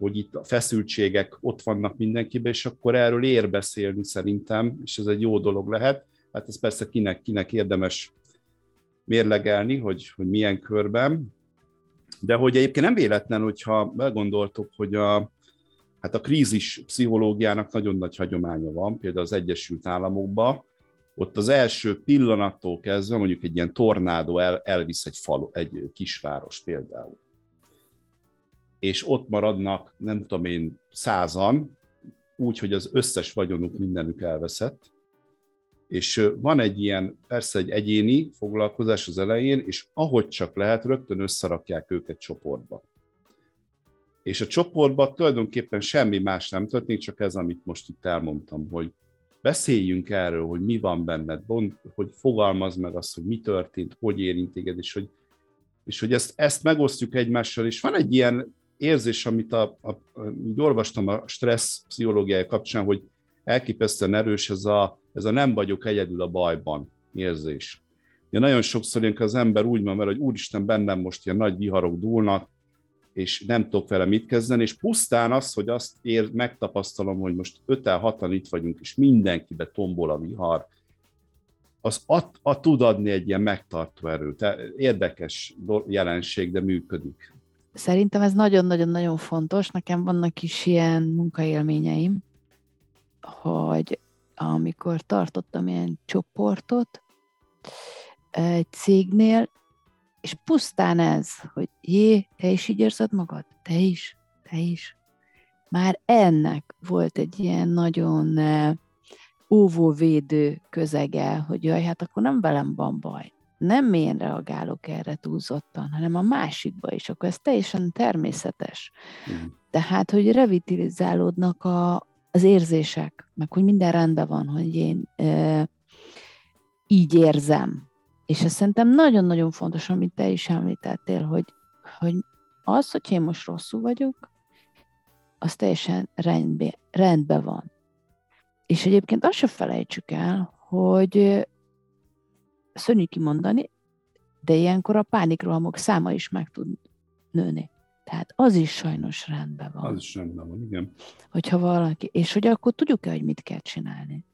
hogy itt a feszültségek ott vannak mindenkiben, és akkor erről ér beszélni szerintem, és ez egy jó dolog lehet. Hát ez persze kinek, kinek érdemes mérlegelni, hogy, hogy milyen körben. De hogy egyébként nem véletlen, hogyha begondoltok, hogy a, Hát a krízis pszichológiának nagyon nagy hagyománya van, például az Egyesült Államokban, ott az első pillanattól kezdve mondjuk egy ilyen tornádó el, elvisz egy, falu, egy kisváros például. És ott maradnak, nem tudom én, százan, úgy, hogy az összes vagyonuk mindenük elveszett, és van egy ilyen, persze egy egyéni foglalkozás az elején, és ahogy csak lehet, rögtön összerakják őket csoportba. És a csoportban tulajdonképpen semmi más nem történik, csak ez, amit most itt elmondtam, hogy beszéljünk erről, hogy mi van benned, hogy fogalmaz meg azt, hogy mi történt, hogy érint téged, és hogy, és hogy ezt, ezt megosztjuk egymással, és van egy ilyen érzés, amit a, a, így olvastam a stressz pszichológiája kapcsán, hogy elképesztően erős ez a, ez a nem vagyok egyedül a bajban érzés. Ja, nagyon sokszor ilyenkor az ember úgy van, mert hogy úristen, bennem most ilyen nagy viharok dúlnak, és nem tudok vele mit kezdeni, és pusztán az, hogy azt ér, megtapasztalom, hogy most 5 hatan itt vagyunk, és mindenkibe tombol a vihar, az ad, ad, tud adni egy ilyen megtartó erőt. Érdekes jelenség, de működik. Szerintem ez nagyon-nagyon-nagyon fontos. Nekem vannak is ilyen munkaélményeim, hogy amikor tartottam ilyen csoportot egy cégnél, és pusztán ez, hogy jé, te is így érzed magad? Te is? Te is? Már ennek volt egy ilyen nagyon eh, óvóvédő közege, hogy jaj, hát akkor nem velem van baj. Nem én reagálok erre túlzottan, hanem a másikba is, akkor ez teljesen természetes. Mm. Tehát, hogy revitalizálódnak a, az érzések, meg hogy minden rendben van, hogy én e, így érzem, és ez szerintem nagyon-nagyon fontos, amit te is említettél, hogy, hogy az, hogy én most rosszul vagyok, az teljesen rendben, rendben van. És egyébként azt se felejtsük el, hogy szörnyű kimondani, de ilyenkor a pánikrohamok száma is meg tud nőni. Tehát az is sajnos rendben van. Az is rendben van, igen. Hogyha valaki, és hogy akkor tudjuk-e, hogy mit kell csinálni.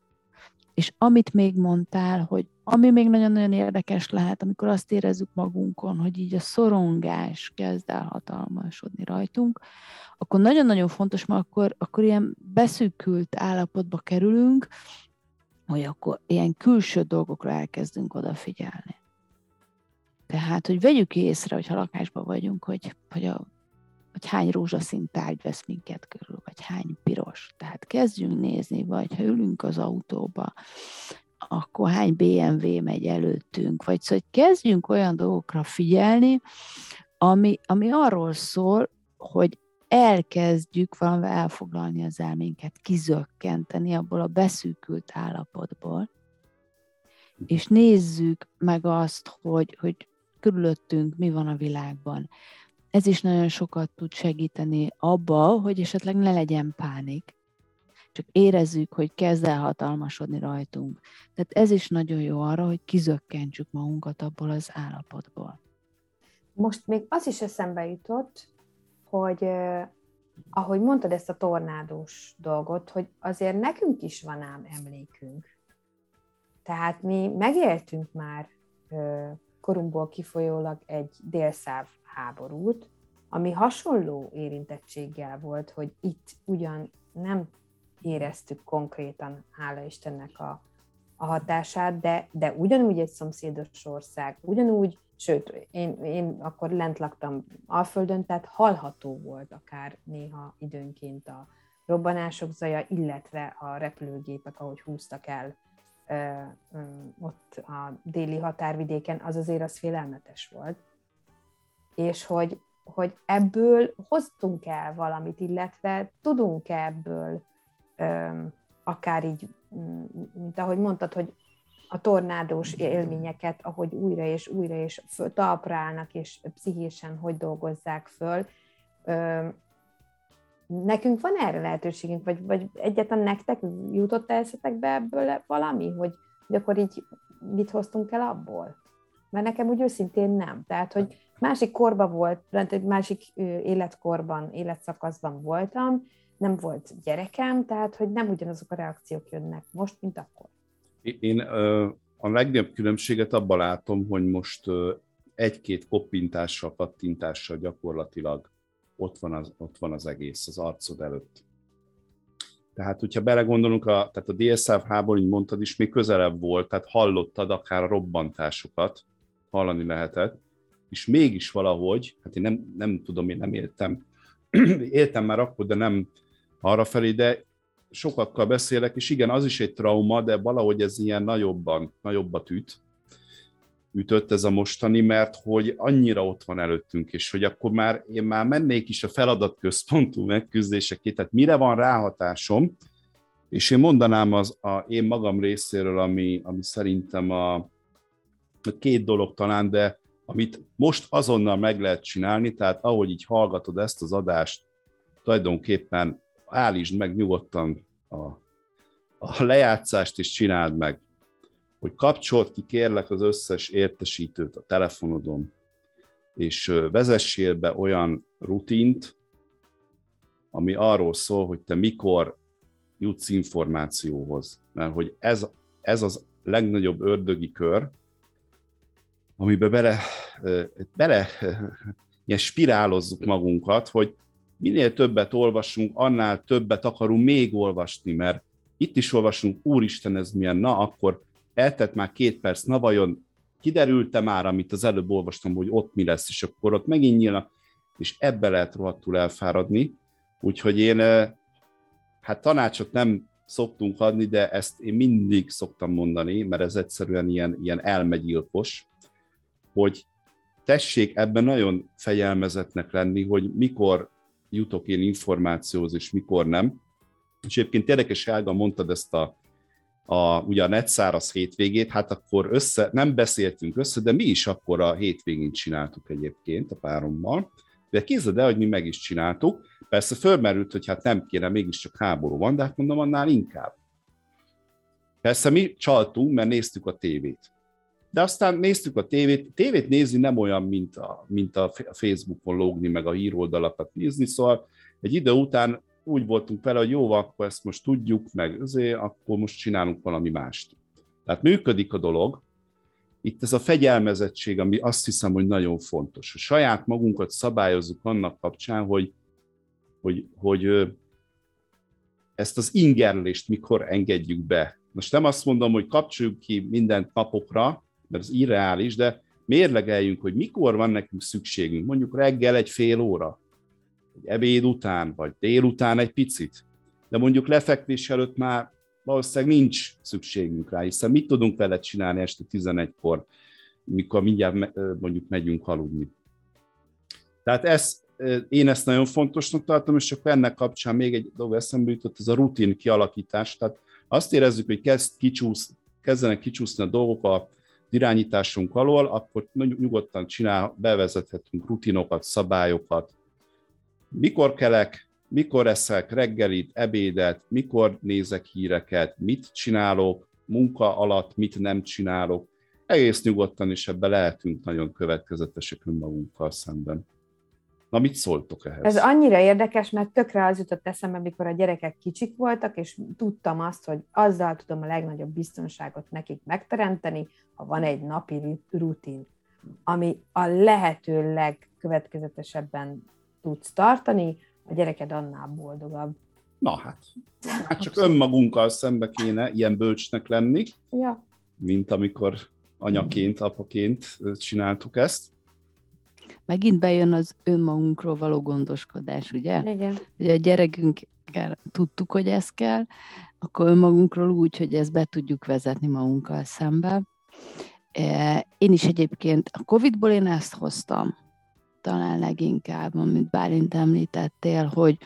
És amit még mondtál, hogy ami még nagyon-nagyon érdekes lehet, amikor azt érezzük magunkon, hogy így a szorongás kezd el hatalmasodni rajtunk, akkor nagyon-nagyon fontos, mert akkor, akkor ilyen beszűkült állapotba kerülünk, hogy akkor ilyen külső dolgokra elkezdünk odafigyelni. Tehát, hogy vegyük észre, hogyha lakásban vagyunk, hogy, hogy, a, hogy hány rózsaszín tárgy vesz minket körül, vagy hány piros. Tehát kezdjünk nézni, vagy ha ülünk az autóba, akkor hány BMW megy előttünk, vagy szóval hogy kezdjünk olyan dolgokra figyelni, ami, ami arról szól, hogy elkezdjük valamivel elfoglalni az elménket, kizökkenteni abból a beszűkült állapotból, és nézzük meg azt, hogy, hogy körülöttünk mi van a világban. Ez is nagyon sokat tud segíteni abba, hogy esetleg ne legyen pánik, csak érezzük, hogy kezd el hatalmasodni rajtunk. Tehát ez is nagyon jó arra, hogy kizökkentsük magunkat abból az állapotból. Most még az is eszembe jutott, hogy ahogy mondtad ezt a tornádós dolgot, hogy azért nekünk is van ám emlékünk. Tehát mi megéltünk már korunkból kifolyólag egy délszáv háborút, ami hasonló érintettséggel volt, hogy itt ugyan nem éreztük konkrétan, hála Istennek a, a hatását, de, de ugyanúgy egy szomszédos ország, ugyanúgy, sőt, én, én akkor lent laktam Alföldön, tehát hallható volt akár néha időnként a robbanások zaja, illetve a repülőgépek, ahogy húztak el ö, ö, ott a déli határvidéken, az azért az félelmetes volt. És hogy, hogy ebből hoztunk el valamit, illetve tudunk ebből akár így, mint ahogy mondtad, hogy a tornádós élményeket, ahogy újra és újra és talpra állnak, és pszichésen hogy dolgozzák föl. Nekünk van erre lehetőségünk, vagy, vagy egyáltalán nektek jutott eszetekbe ebből valami, hogy, hogy akkor így mit hoztunk el abból? Mert nekem úgy őszintén nem. Tehát, hogy másik korban volt, egy másik életkorban, életszakaszban voltam, nem volt gyerekem, tehát hogy nem ugyanazok a reakciók jönnek most, mint akkor. Én a legnagyobb különbséget abban látom, hogy most egy-két koppintással, kattintással gyakorlatilag ott van, az, ott van az egész az arcod előtt. Tehát, hogyha belegondolunk, a, tehát a háború, így mondtad is, még közelebb volt, tehát hallottad akár a robbantásokat, hallani lehetett, és mégis valahogy, hát én nem, nem tudom, én nem éltem, [CLEARS THROAT] éltem már akkor, de nem arra felé, de sokakkal beszélek, és igen, az is egy trauma, de valahogy ez ilyen nagyobban, nagyobbat üt, ütött ez a mostani, mert hogy annyira ott van előttünk, és hogy akkor már én már mennék is a feladatközpontú megküzdésekét, tehát mire van ráhatásom, és én mondanám az a, én magam részéről, ami, ami szerintem a, a két dolog talán, de amit most azonnal meg lehet csinálni, tehát ahogy így hallgatod ezt az adást, tulajdonképpen állítsd meg nyugodtan a, a lejátszást, és csináld meg, hogy kapcsolt ki kérlek az összes értesítőt a telefonodon, és vezessél be olyan rutint, ami arról szól, hogy te mikor jutsz információhoz. Mert hogy ez, ez az legnagyobb ördögi kör, amiben bele, bele ilyen spirálozzuk magunkat, hogy minél többet olvasunk, annál többet akarunk még olvasni, mert itt is olvasunk, úristen, ez milyen, na akkor eltett már két perc, na vajon kiderült-e már, amit az előbb olvastam, hogy ott mi lesz, és akkor ott megint nyílnak, és ebbe lehet rohadtul elfáradni. Úgyhogy én hát tanácsot nem szoktunk adni, de ezt én mindig szoktam mondani, mert ez egyszerűen ilyen, ilyen elmegyilkos, hogy tessék ebben nagyon fegyelmezetnek lenni, hogy mikor jutok én információhoz, és mikor nem. És egyébként érdekes, Helga, mondtad ezt a, a, ugye a netszáraz hétvégét, hát akkor össze, nem beszéltünk össze, de mi is akkor a hétvégén csináltuk egyébként a párommal. De képzeld el, hogy mi meg is csináltuk. Persze fölmerült, hogy hát nem kéne, mégiscsak háború van, de hát mondom, annál inkább. Persze mi csaltunk, mert néztük a tévét de aztán néztük a tévét. Tévét nézni nem olyan, mint a, mint a Facebookon lógni, meg a híroldalakat nézni, szóval egy idő után úgy voltunk vele, hogy jó, akkor ezt most tudjuk, meg azért, akkor most csinálunk valami mást. Tehát működik a dolog, itt ez a fegyelmezettség, ami azt hiszem, hogy nagyon fontos. A saját magunkat szabályozzuk annak kapcsán, hogy, hogy, hogy ezt az ingerlést mikor engedjük be. Most nem azt mondom, hogy kapcsoljuk ki mindent napokra, mert ez irreális, de mérlegeljünk, hogy mikor van nekünk szükségünk. Mondjuk reggel egy fél óra, vagy ebéd után, vagy délután egy picit. De mondjuk lefekvés előtt már valószínűleg nincs szükségünk rá, hiszen mit tudunk vele csinálni este 11-kor, mikor mindjárt mondjuk megyünk aludni. Tehát ez, én ezt nagyon fontosnak tartom, és akkor ennek kapcsán még egy dolog eszembe jutott, ez a rutin kialakítás. Tehát azt érezzük, hogy kezd kicsúsz, kezdenek kicsúszni a dolgok a irányításunk alól, akkor nyugodtan csinál, bevezethetünk rutinokat, szabályokat. Mikor kelek, mikor eszek reggelit, ebédet, mikor nézek híreket, mit csinálok, munka alatt mit nem csinálok. Egész nyugodtan is ebbe lehetünk nagyon következetesek önmagunkkal szemben. Na, mit szóltok ehhez? Ez annyira érdekes, mert tökre az jutott eszembe, amikor a gyerekek kicsik voltak, és tudtam azt, hogy azzal tudom a legnagyobb biztonságot nekik megteremteni, ha van egy napi rutin, ami a lehető legkövetkezetesebben tudsz tartani, a gyereked annál boldogabb. Na hát, hát csak önmagunkkal szembe kéne ilyen bölcsnek lenni, ja. mint amikor anyaként, apaként csináltuk ezt. Megint bejön az önmagunkról való gondoskodás, ugye? Igen. Ugye a gyerekünkkel tudtuk, hogy ez kell, akkor önmagunkról úgy, hogy ezt be tudjuk vezetni magunkkal szembe. E, én is egyébként a Covid-ból én ezt hoztam, talán leginkább, amit Bálint említettél, hogy,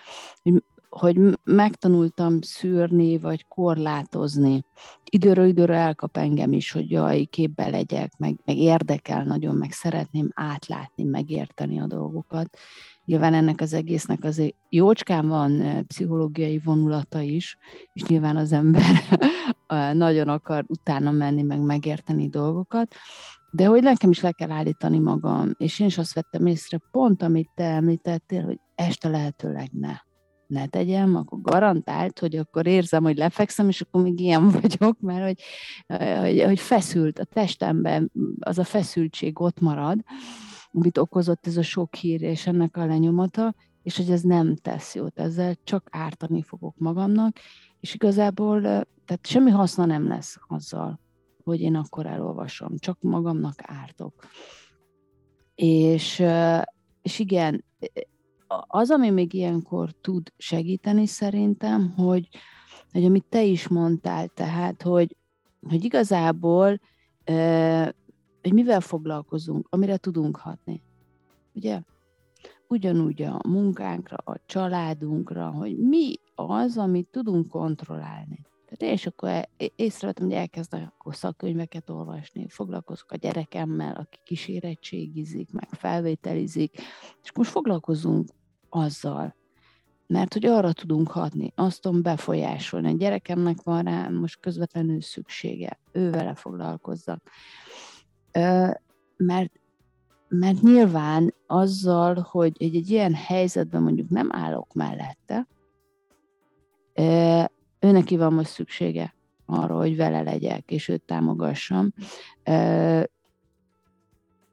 hogy hogy megtanultam szűrni, vagy korlátozni. Időről időről elkap engem is, hogy jaj, képbe legyek, meg, meg érdekel nagyon, meg szeretném átlátni, megérteni a dolgokat. Nyilván ennek az egésznek azért jócskán van pszichológiai vonulata is, és nyilván az ember [LAUGHS] nagyon akar utána menni, meg megérteni dolgokat, de hogy nekem is le kell állítani magam, és én is azt vettem észre, pont amit te említettél, hogy este lehetőleg ne ne tegyem, akkor garantált, hogy akkor érzem, hogy lefekszem, és akkor még ilyen [LAUGHS] vagyok, mert hogy, hogy, hogy feszült a testemben, az a feszültség ott marad, amit okozott ez a sok hír és ennek a lenyomata, és hogy ez nem tesz jót, ezzel csak ártani fogok magamnak, és igazából tehát semmi haszna nem lesz azzal, hogy én akkor elolvasom, csak magamnak ártok. És, és igen, az, ami még ilyenkor tud segíteni szerintem, hogy, hogy amit te is mondtál, tehát, hogy, hogy igazából, hogy mivel foglalkozunk, amire tudunk hatni. Ugye? Ugyanúgy a munkánkra, a családunkra, hogy mi az, amit tudunk kontrollálni. Tehát és akkor észrevettem, hogy elkezdek akkor szakkönyveket olvasni, foglalkozok a gyerekemmel, aki kísérettségizik, meg felvételizik, és most foglalkozunk azzal. Mert hogy arra tudunk hatni, azt tudom befolyásolni. A gyerekemnek van rá most közvetlenül szüksége, ő vele foglalkozzak. Mert, mert nyilván azzal, hogy egy, egy ilyen helyzetben mondjuk nem állok mellette, ő neki van most szüksége arra, hogy vele legyek, és őt támogassam,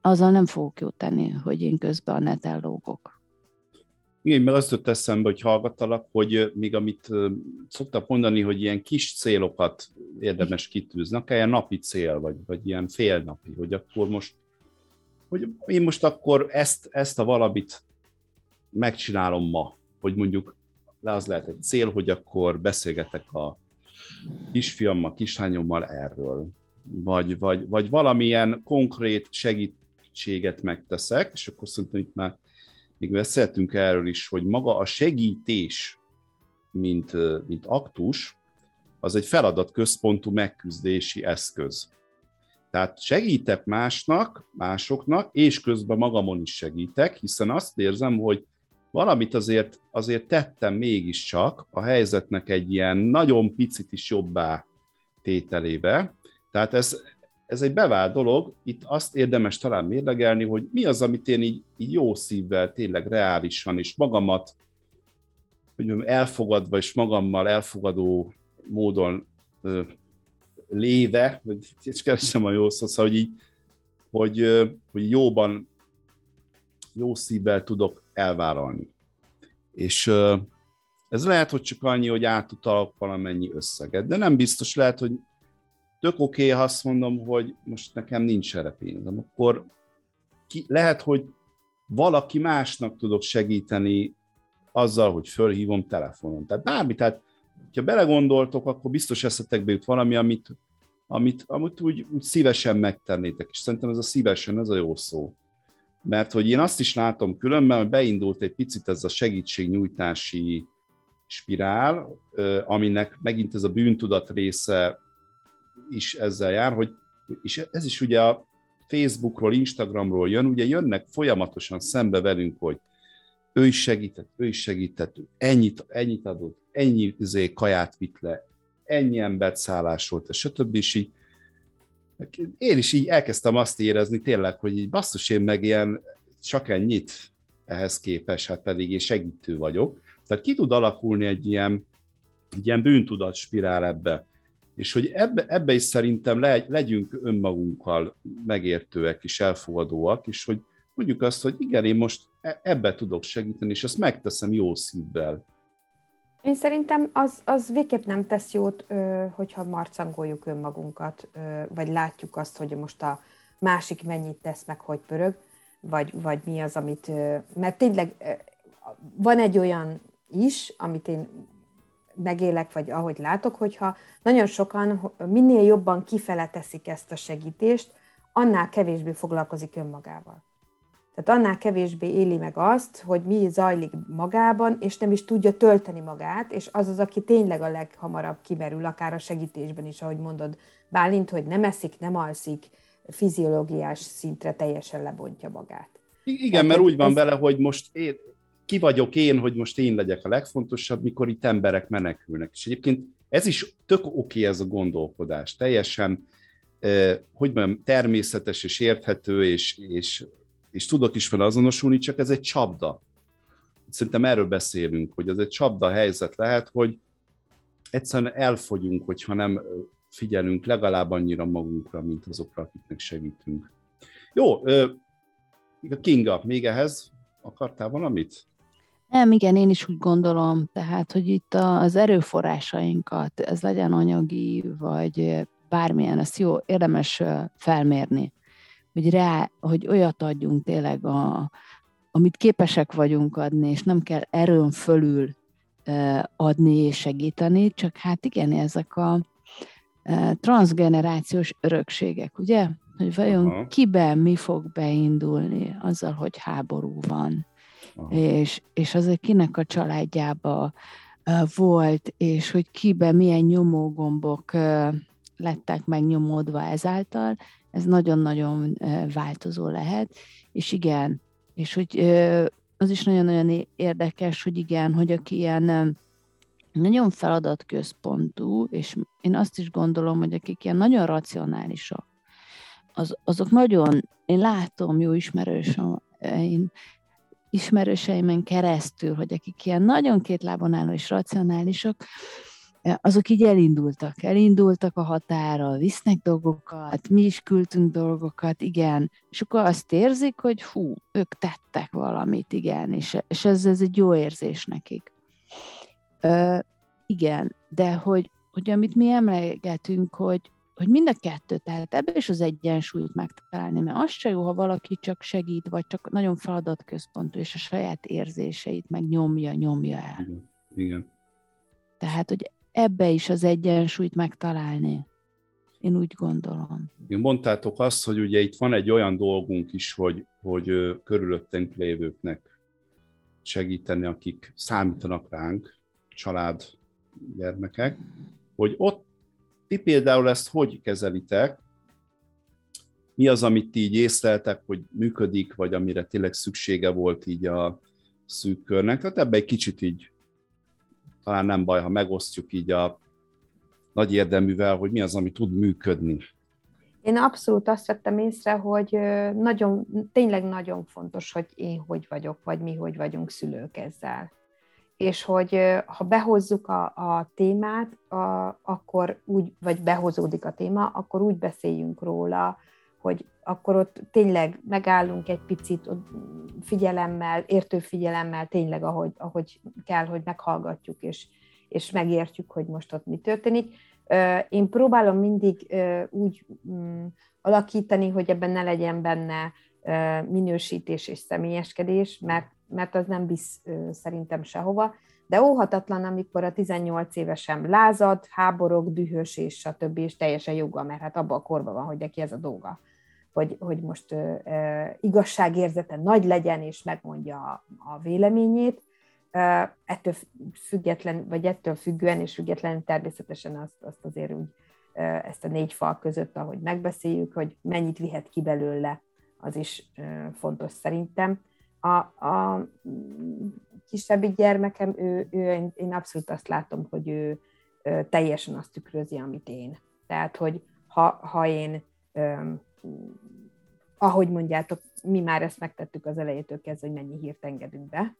azzal nem fogok jót tenni, hogy én közben a neten lógok. Igen, mert azt jött eszembe, hogy hallgattalak, hogy még amit szoktak mondani, hogy ilyen kis célokat érdemes kitűzni, akár ilyen napi cél, vagy, vagy ilyen félnapi, hogy akkor most, hogy én most akkor ezt, ezt a valamit megcsinálom ma, hogy mondjuk le az lehet egy cél, hogy akkor beszélgetek a kisfiammal, kislányommal erről, vagy, vagy, vagy valamilyen konkrét segítséget megteszek, és akkor szerintem itt már még beszéltünk erről is, hogy maga a segítés, mint, mint aktus, az egy feladatközpontú megküzdési eszköz. Tehát segítek másnak, másoknak, és közben magamon is segítek, hiszen azt érzem, hogy valamit azért, azért tettem mégiscsak a helyzetnek egy ilyen nagyon picit is jobbá tételébe. Tehát ez, ez egy bevált dolog, itt azt érdemes talán mérlegelni, hogy mi az, amit én így, így jó szívvel, tényleg reálisan, és magamat hogy elfogadva és magammal elfogadó módon ö, léve, vagy és keresem a jó szót, szóval, hogy így hogy, hogy jóban, jó szívvel tudok elvállalni. És ez lehet, hogy csak annyi, hogy átutalok valamennyi összeget, de nem biztos, lehet, hogy tök oké, okay, ha azt mondom, hogy most nekem nincs erre pénzem, akkor ki, lehet, hogy valaki másnak tudok segíteni azzal, hogy fölhívom telefonon. Tehát bármi, tehát ha belegondoltok, akkor biztos eszetekbe jut valami, amit, amit, amit úgy, úgy szívesen megtennétek, és szerintem ez a szívesen, ez a jó szó. Mert hogy én azt is látom különben, hogy beindult egy picit ez a segítségnyújtási spirál, aminek megint ez a bűntudat része is ezzel jár, hogy és ez is ugye a Facebookról, Instagramról jön, ugye jönnek folyamatosan szembe velünk, hogy ő is segített, ő is segített, ennyit, ennyit adott, ennyi izé, kaját vitt le, ennyi embert szállásolt, és stb. És így, én is így elkezdtem azt érezni tényleg, hogy így basszus, én meg ilyen csak ennyit ehhez képes, hát pedig én segítő vagyok. Tehát ki tud alakulni egy ilyen, egy ilyen bűntudat spirál ebbe. És hogy ebbe, ebbe is szerintem le, legyünk önmagunkkal megértőek és elfogadóak, és hogy mondjuk azt, hogy igen, én most e, ebbe tudok segíteni, és ezt megteszem jó szívvel. Én szerintem az, az végképp nem tesz jót, hogyha marcangoljuk önmagunkat, vagy látjuk azt, hogy most a másik mennyit tesz meg, hogy pörög, vagy, vagy mi az, amit... Mert tényleg van egy olyan is, amit én megélek, vagy ahogy látok, hogyha nagyon sokan minél jobban kifele teszik ezt a segítést, annál kevésbé foglalkozik önmagával. Tehát annál kevésbé éli meg azt, hogy mi zajlik magában, és nem is tudja tölteni magát, és az az, aki tényleg a leghamarabb kimerül, akár a segítésben is, ahogy mondod, Bálint, hogy nem eszik, nem alszik, fiziológiás szintre teljesen lebontja magát. Igen, Tehát mert úgy van ez... vele, hogy most én, ki vagyok én, hogy most én legyek a legfontosabb, mikor itt emberek menekülnek. És egyébként ez is tök oké ez a gondolkodás, teljesen, eh, hogy mondjam, természetes és érthető, és, és és tudok is fel azonosulni, csak ez egy csapda. Szerintem erről beszélünk, hogy ez egy csapda helyzet lehet, hogy egyszerűen elfogyunk, hogyha nem figyelünk legalább annyira magunkra, mint azokra, akiknek segítünk. Jó, Kinga, még ehhez akartál valamit? Nem, igen, én is úgy gondolom, tehát, hogy itt az erőforrásainkat, ez legyen anyagi, vagy bármilyen, ezt jó, érdemes felmérni hogy, rá, hogy olyat adjunk tényleg, a, amit képesek vagyunk adni, és nem kell erőn fölül adni és segíteni, csak hát igen, ezek a transgenerációs örökségek, ugye? Hogy vajon Aha. kiben mi fog beindulni azzal, hogy háború van, és, és azért kinek a családjába volt, és hogy kiben milyen nyomógombok lettek megnyomódva ezáltal, ez nagyon-nagyon változó lehet, és igen, és hogy az is nagyon-nagyon érdekes, hogy igen, hogy aki ilyen nagyon feladatközpontú, és én azt is gondolom, hogy akik ilyen nagyon racionálisak, az, azok nagyon, én látom jó ismerősöm, én ismerőseimen keresztül, hogy akik ilyen nagyon két lábon álló és racionálisak, azok így elindultak, elindultak a határa, visznek dolgokat, mi is küldtünk dolgokat, igen, és akkor azt érzik, hogy hú, ők tettek valamit, igen, és, és ez, ez egy jó érzés nekik. Ö, igen, de hogy, hogy amit mi emlegetünk, hogy, hogy mind a kettő, tehát ebbe is az egyensúlyt megtalálni, mert az se jó, ha valaki csak segít, vagy csak nagyon feladatközpontú, és a saját érzéseit meg nyomja, nyomja el. Igen. Igen. Tehát, hogy ebbe is az egyensúlyt megtalálni. Én úgy gondolom. Mondtátok azt, hogy ugye itt van egy olyan dolgunk is, hogy, hogy körülöttünk lévőknek segíteni, akik számítanak ránk, család, gyermekek, hogy ott ti például ezt hogy kezelitek, mi az, amit ti így észleltek, hogy működik, vagy amire tényleg szüksége volt így a szűk körnek. Tehát ebbe egy kicsit így talán nem baj, ha megosztjuk így a nagy érdeművel, hogy mi az, ami tud működni. Én abszolút azt vettem észre, hogy nagyon, tényleg nagyon fontos, hogy én hogy vagyok, vagy mi hogy vagyunk szülők ezzel. És hogy ha behozzuk a, a témát, a, akkor úgy, vagy behozódik a téma, akkor úgy beszéljünk róla, hogy akkor ott tényleg megállunk egy picit ott figyelemmel, értő figyelemmel, tényleg ahogy, ahogy kell, hogy meghallgatjuk, és, és megértjük, hogy most ott mi történik. Én próbálom mindig úgy mm, alakítani, hogy ebben ne legyen benne minősítés és személyeskedés, mert, mert az nem visz szerintem sehova. De óhatatlan, amikor a 18 évesem lázad, háborog, dühös és stb. és teljesen joga, mert hát abban a korban van, hogy neki ez a dolga hogy, hogy most uh, igazságérzete nagy legyen, és megmondja a, a véleményét. Ettől független, vagy ettől függően és függetlenül természetesen azt, azt azért úgy ezt a négy fal között, ahogy megbeszéljük, hogy mennyit vihet ki belőle, az is fontos szerintem. A, a kisebbik gyermekem, ő, ő, én, abszolút azt látom, hogy ő teljesen azt tükrözi, amit én. Tehát, hogy ha, ha én ahogy mondjátok, mi már ezt megtettük az elejétől kezdve, hogy mennyi hírt engedünk be,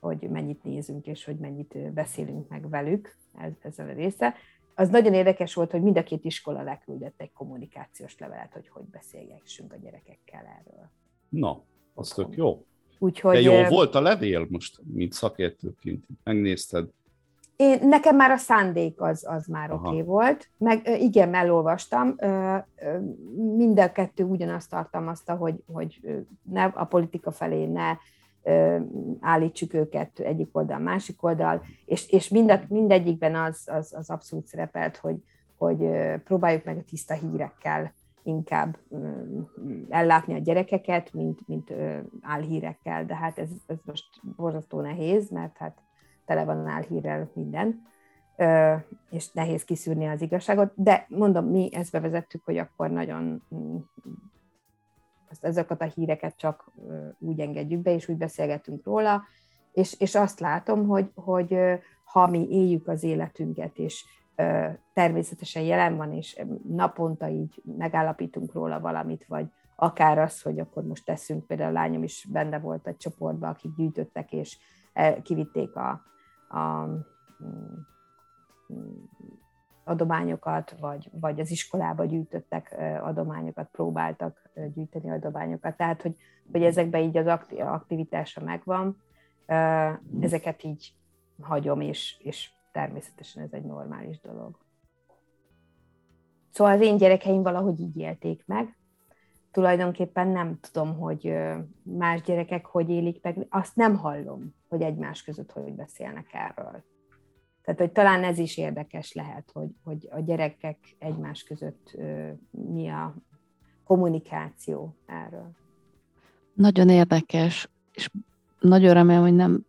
hogy mennyit nézünk, és hogy mennyit beszélünk meg velük ez, ezzel a része. Az nagyon érdekes volt, hogy mind a két iskola leküldött egy kommunikációs levelet, hogy hogy beszélgessünk a gyerekekkel erről. Na, az tök jó. Úgyhogy, De jó volt a levél most, mint szakértőként. Megnézted? Én, nekem már a szándék az, az már oké okay volt. Meg igen, elolvastam. Mind a kettő ugyanazt tartalmazta, hogy, hogy ne a politika felé ne állítsuk őket egyik oldal, másik oldal, és, és mind, mindegyikben az, az, az abszolút szerepelt, hogy, hogy próbáljuk meg a tiszta hírekkel inkább ellátni a gyerekeket, mint, mint álhírekkel, de hát ez, ez most borzasztó nehéz, mert hát tele van álhírrel minden, és nehéz kiszűrni az igazságot, de mondom, mi ezt bevezettük, hogy akkor nagyon mm, ezeket a híreket csak úgy engedjük be, és úgy beszélgetünk róla, és, és azt látom, hogy, hogy ha mi éljük az életünket, és természetesen jelen van, és naponta így megállapítunk róla valamit, vagy akár az, hogy akkor most teszünk, például a lányom is benne volt egy csoportban, akik gyűjtöttek, és kivitték a, a mm, adományokat, vagy, vagy az iskolába gyűjtöttek adományokat, próbáltak gyűjteni adományokat. Tehát, hogy, hogy ezekben így az aktivitása megvan, ezeket így hagyom, és, és természetesen ez egy normális dolog. Szóval az én gyerekeim valahogy így élték meg. Tulajdonképpen nem tudom, hogy más gyerekek hogy élik meg, azt nem hallom, hogy egymás között hogy beszélnek erről. Tehát, hogy talán ez is érdekes lehet, hogy, hogy a gyerekek egymás között mi a kommunikáció erről. Nagyon érdekes, és nagyon remélem, hogy nem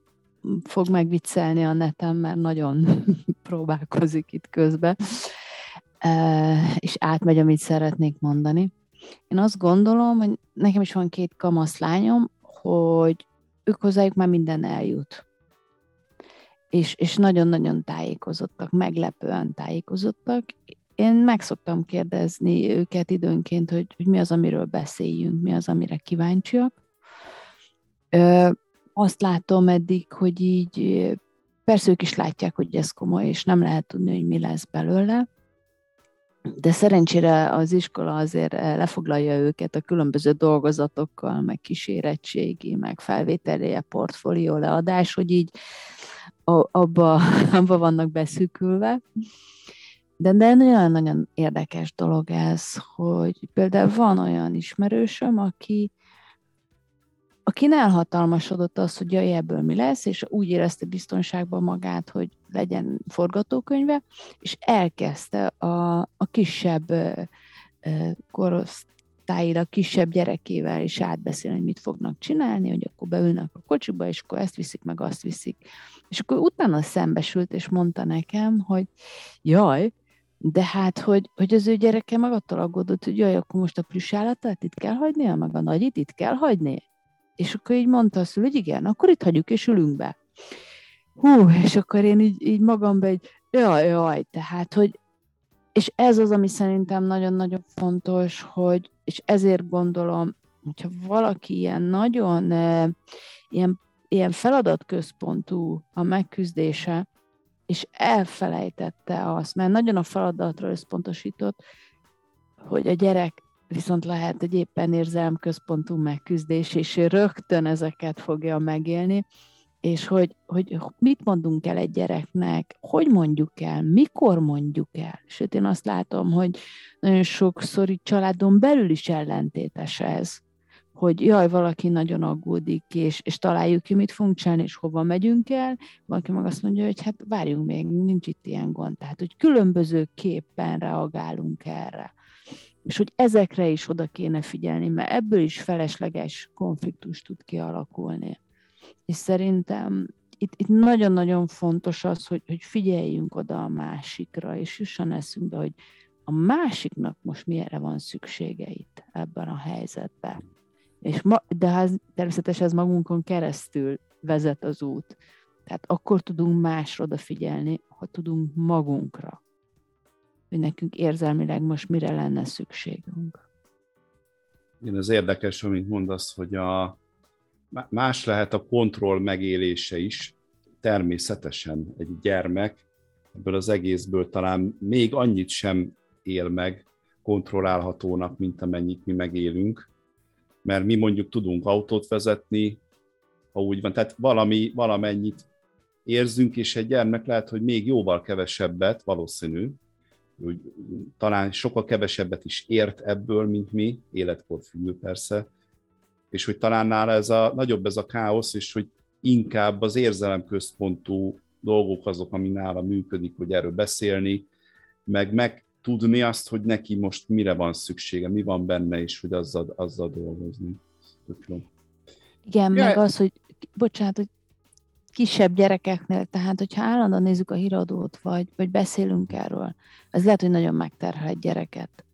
fog megviccelni a netem, mert nagyon [LAUGHS] próbálkozik itt közben, és átmegy, amit szeretnék mondani. Én azt gondolom, hogy nekem is van két kamaszlányom, hogy ők hozzájuk már minden eljut. És, és nagyon-nagyon tájékozottak, meglepően tájékozottak. Én meg szoktam kérdezni őket időnként, hogy, hogy mi az, amiről beszéljünk, mi az, amire kíváncsiak. Azt látom eddig, hogy így persze ők is látják, hogy ez komoly, és nem lehet tudni, hogy mi lesz belőle, de szerencsére az iskola azért eh, lefoglalja őket a különböző dolgozatokkal, meg kísérettségi, meg felvételje, portfólió leadás, hogy így abba, [LAUGHS] abba vannak beszűkülve. De, de nagyon-nagyon érdekes dolog ez, hogy például van olyan ismerősöm, aki, aki elhatalmasodott az, hogy jaj, ebből mi lesz, és úgy érezte biztonságban magát, hogy legyen forgatókönyve, és elkezdte a, a kisebb korosztályra, kisebb gyerekével is átbeszélni, hogy mit fognak csinálni, hogy akkor beülnek a kocsiba, és akkor ezt viszik, meg azt viszik. És akkor utána szembesült, és mondta nekem, hogy jaj, de hát, hogy, hogy az ő gyereke meg attól aggódott, hogy jaj, akkor most a plusz állatát itt kell hagynia, meg a nagyit itt kell hagyni. És akkor így mondta azt, hogy igen, akkor itt hagyjuk, és ülünk be. Hú, és akkor én így, így magamban egy, jaj, jaj, tehát, hogy és ez az, ami szerintem nagyon-nagyon fontos, hogy, és ezért gondolom, hogyha valaki ilyen nagyon e, ilyen, ilyen feladatközpontú a megküzdése, és elfelejtette azt, mert nagyon a feladatra összpontosított, hogy a gyerek viszont lehet egy éppen érzelmközpontú megküzdés, és rögtön ezeket fogja megélni, és hogy, hogy mit mondunk el egy gyereknek, hogy mondjuk el, mikor mondjuk el. Sőt, én azt látom, hogy nagyon sokszor itt családon belül is ellentétes ez, hogy jaj, valaki nagyon aggódik, és, és találjuk ki, mit fogunk csinálni, és hova megyünk el, valaki meg azt mondja, hogy hát várjunk még, nincs itt ilyen gond. Tehát, hogy különböző képpen reagálunk erre. És hogy ezekre is oda kéne figyelni, mert ebből is felesleges konfliktus tud kialakulni. És szerintem itt, itt nagyon-nagyon fontos az, hogy, hogy figyeljünk oda a másikra, és jusson eszünkbe, hogy a másiknak most milyenre van szüksége itt ebben a helyzetben. És ma, de ez, természetesen ez magunkon keresztül vezet az út. Tehát akkor tudunk másra odafigyelni, ha tudunk magunkra. Hogy nekünk érzelmileg most mire lenne szükségünk. Igen, ez érdekes, amit mondasz, hogy a, más lehet a kontroll megélése is. Természetesen egy gyermek ebből az egészből talán még annyit sem él meg kontrollálhatónak, mint amennyit mi megélünk, mert mi mondjuk tudunk autót vezetni, ha úgy van, tehát valami, valamennyit érzünk, és egy gyermek lehet, hogy még jóval kevesebbet, valószínű, hogy talán sokkal kevesebbet is ért ebből, mint mi, életkor függő persze, és hogy talán nála ez a, nagyobb ez a káosz, és hogy inkább az érzelemközpontú dolgok azok, ami nála működik, hogy erről beszélni, meg megtudni azt, hogy neki most mire van szüksége, mi van benne, és hogy azzal, azzal dolgozni. Tökülön. Igen, ja. meg az, hogy bocsánat, hogy kisebb gyerekeknél, tehát hogyha állandóan nézzük a híradót, vagy, vagy beszélünk erről, az lehet, hogy nagyon megterhel egy gyereket.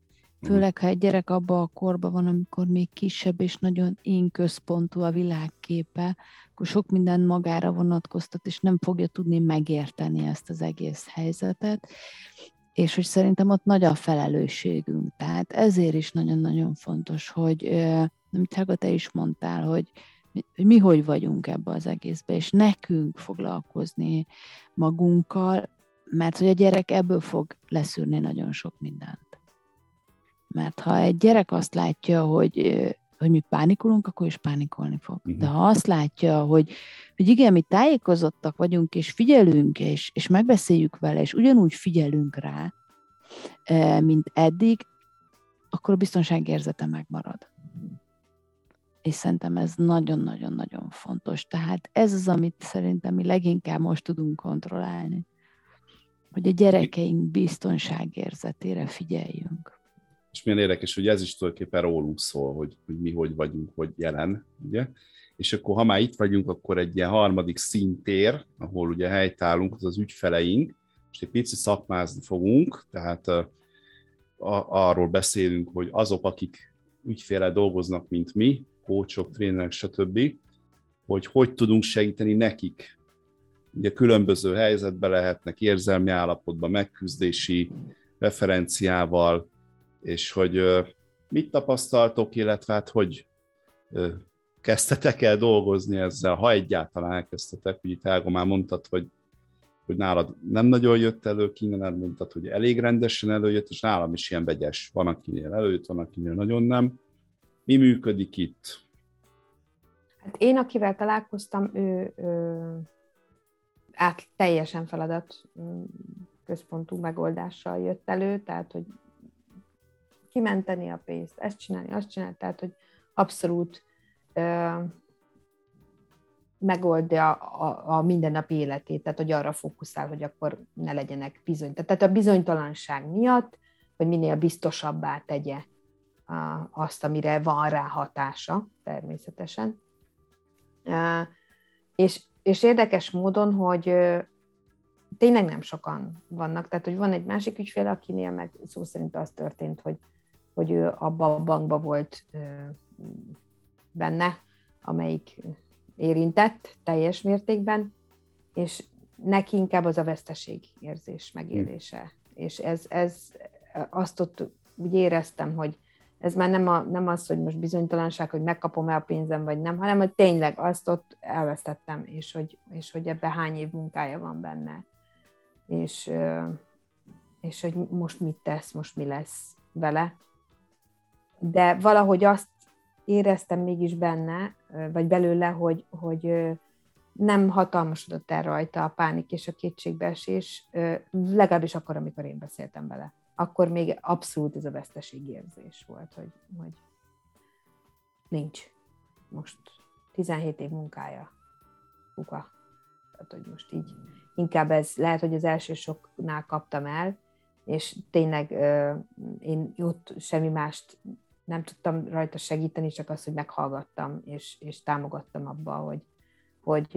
Főleg, ha egy gyerek abba a korba van, amikor még kisebb és nagyon én központú a világképe, akkor sok minden magára vonatkoztat, és nem fogja tudni megérteni ezt az egész helyzetet. És hogy szerintem ott nagy a felelősségünk. Tehát ezért is nagyon-nagyon fontos, hogy, amit Helga, te is mondtál, hogy, hogy mi hogy vagyunk ebbe az egészbe, és nekünk foglalkozni magunkkal, mert hogy a gyerek ebből fog leszűrni nagyon sok mindent. Mert ha egy gyerek azt látja, hogy, hogy mi pánikolunk, akkor is pánikolni fog. Uh-huh. De ha azt látja, hogy, hogy igen, mi tájékozottak vagyunk, és figyelünk, és, és megbeszéljük vele, és ugyanúgy figyelünk rá, mint eddig, akkor a biztonságérzete megmarad. És szerintem ez nagyon-nagyon-nagyon fontos. Tehát ez az, amit szerintem mi leginkább most tudunk kontrollálni. Hogy a gyerekeink biztonságérzetére figyeljünk. És milyen érdekes, hogy ez is tulajdonképpen rólunk szól, hogy, hogy mi hogy vagyunk, hogy jelen, ugye? És akkor, ha már itt vagyunk, akkor egy ilyen harmadik szintér, ahol ugye helytállunk, az az ügyfeleink, és egy picit szakmázni fogunk, tehát a, arról beszélünk, hogy azok, akik ügyféle dolgoznak, mint mi, kócsok, trénerek, stb., hogy hogy tudunk segíteni nekik. Ugye különböző helyzetben lehetnek érzelmi állapotban, megküzdési referenciával, és hogy mit tapasztaltok, illetve hát hogy kezdtetek el dolgozni ezzel, ha egyáltalán elkezdtetek, ugye itt Ágo már mondtad, hogy, hogy nálad nem nagyon jött elő, Kínálad mondtad, hogy elég rendesen előjött, és nálam is ilyen vegyes. Van, akinél előjött, van, akinél nagyon nem. Mi működik itt? Hát én, akivel találkoztam, ő, ő át teljesen feladat központú megoldással jött elő, tehát hogy kimenteni a pénzt, ezt csinálni, azt csinálni, tehát hogy abszolút ö, megoldja a, a, a mindennapi életét, tehát hogy arra fókuszál, hogy akkor ne legyenek bizony. Tehát a bizonytalanság miatt, hogy minél biztosabbá tegye azt, amire van rá hatása, természetesen. És, és érdekes módon, hogy tényleg nem sokan vannak, tehát hogy van egy másik ügyfél, akinél meg szó szerint az történt, hogy hogy ő abban a bankban volt benne, amelyik érintett teljes mértékben, és neki inkább az a veszteség érzés megélése. Hmm. És ez, ez azt ott úgy éreztem, hogy ez már nem, a, nem az, hogy most bizonytalanság, hogy megkapom-e a pénzem, vagy nem, hanem hogy tényleg azt ott elvesztettem, és hogy, és hogy ebbe hány év munkája van benne. És, és hogy most mit tesz, most mi lesz vele de valahogy azt éreztem mégis benne, vagy belőle, hogy, hogy nem hatalmasodott el rajta a pánik és a kétségbeesés, legalábbis akkor, amikor én beszéltem vele. Akkor még abszolút ez a veszteségérzés volt, hogy, hogy nincs. Most 17 év munkája. Uka. Tehát, hogy most így inkább ez lehet, hogy az első soknál kaptam el, és tényleg én ott semmi mást nem tudtam rajta segíteni, csak azt, hogy meghallgattam, és, és támogattam abba, hogy, hogy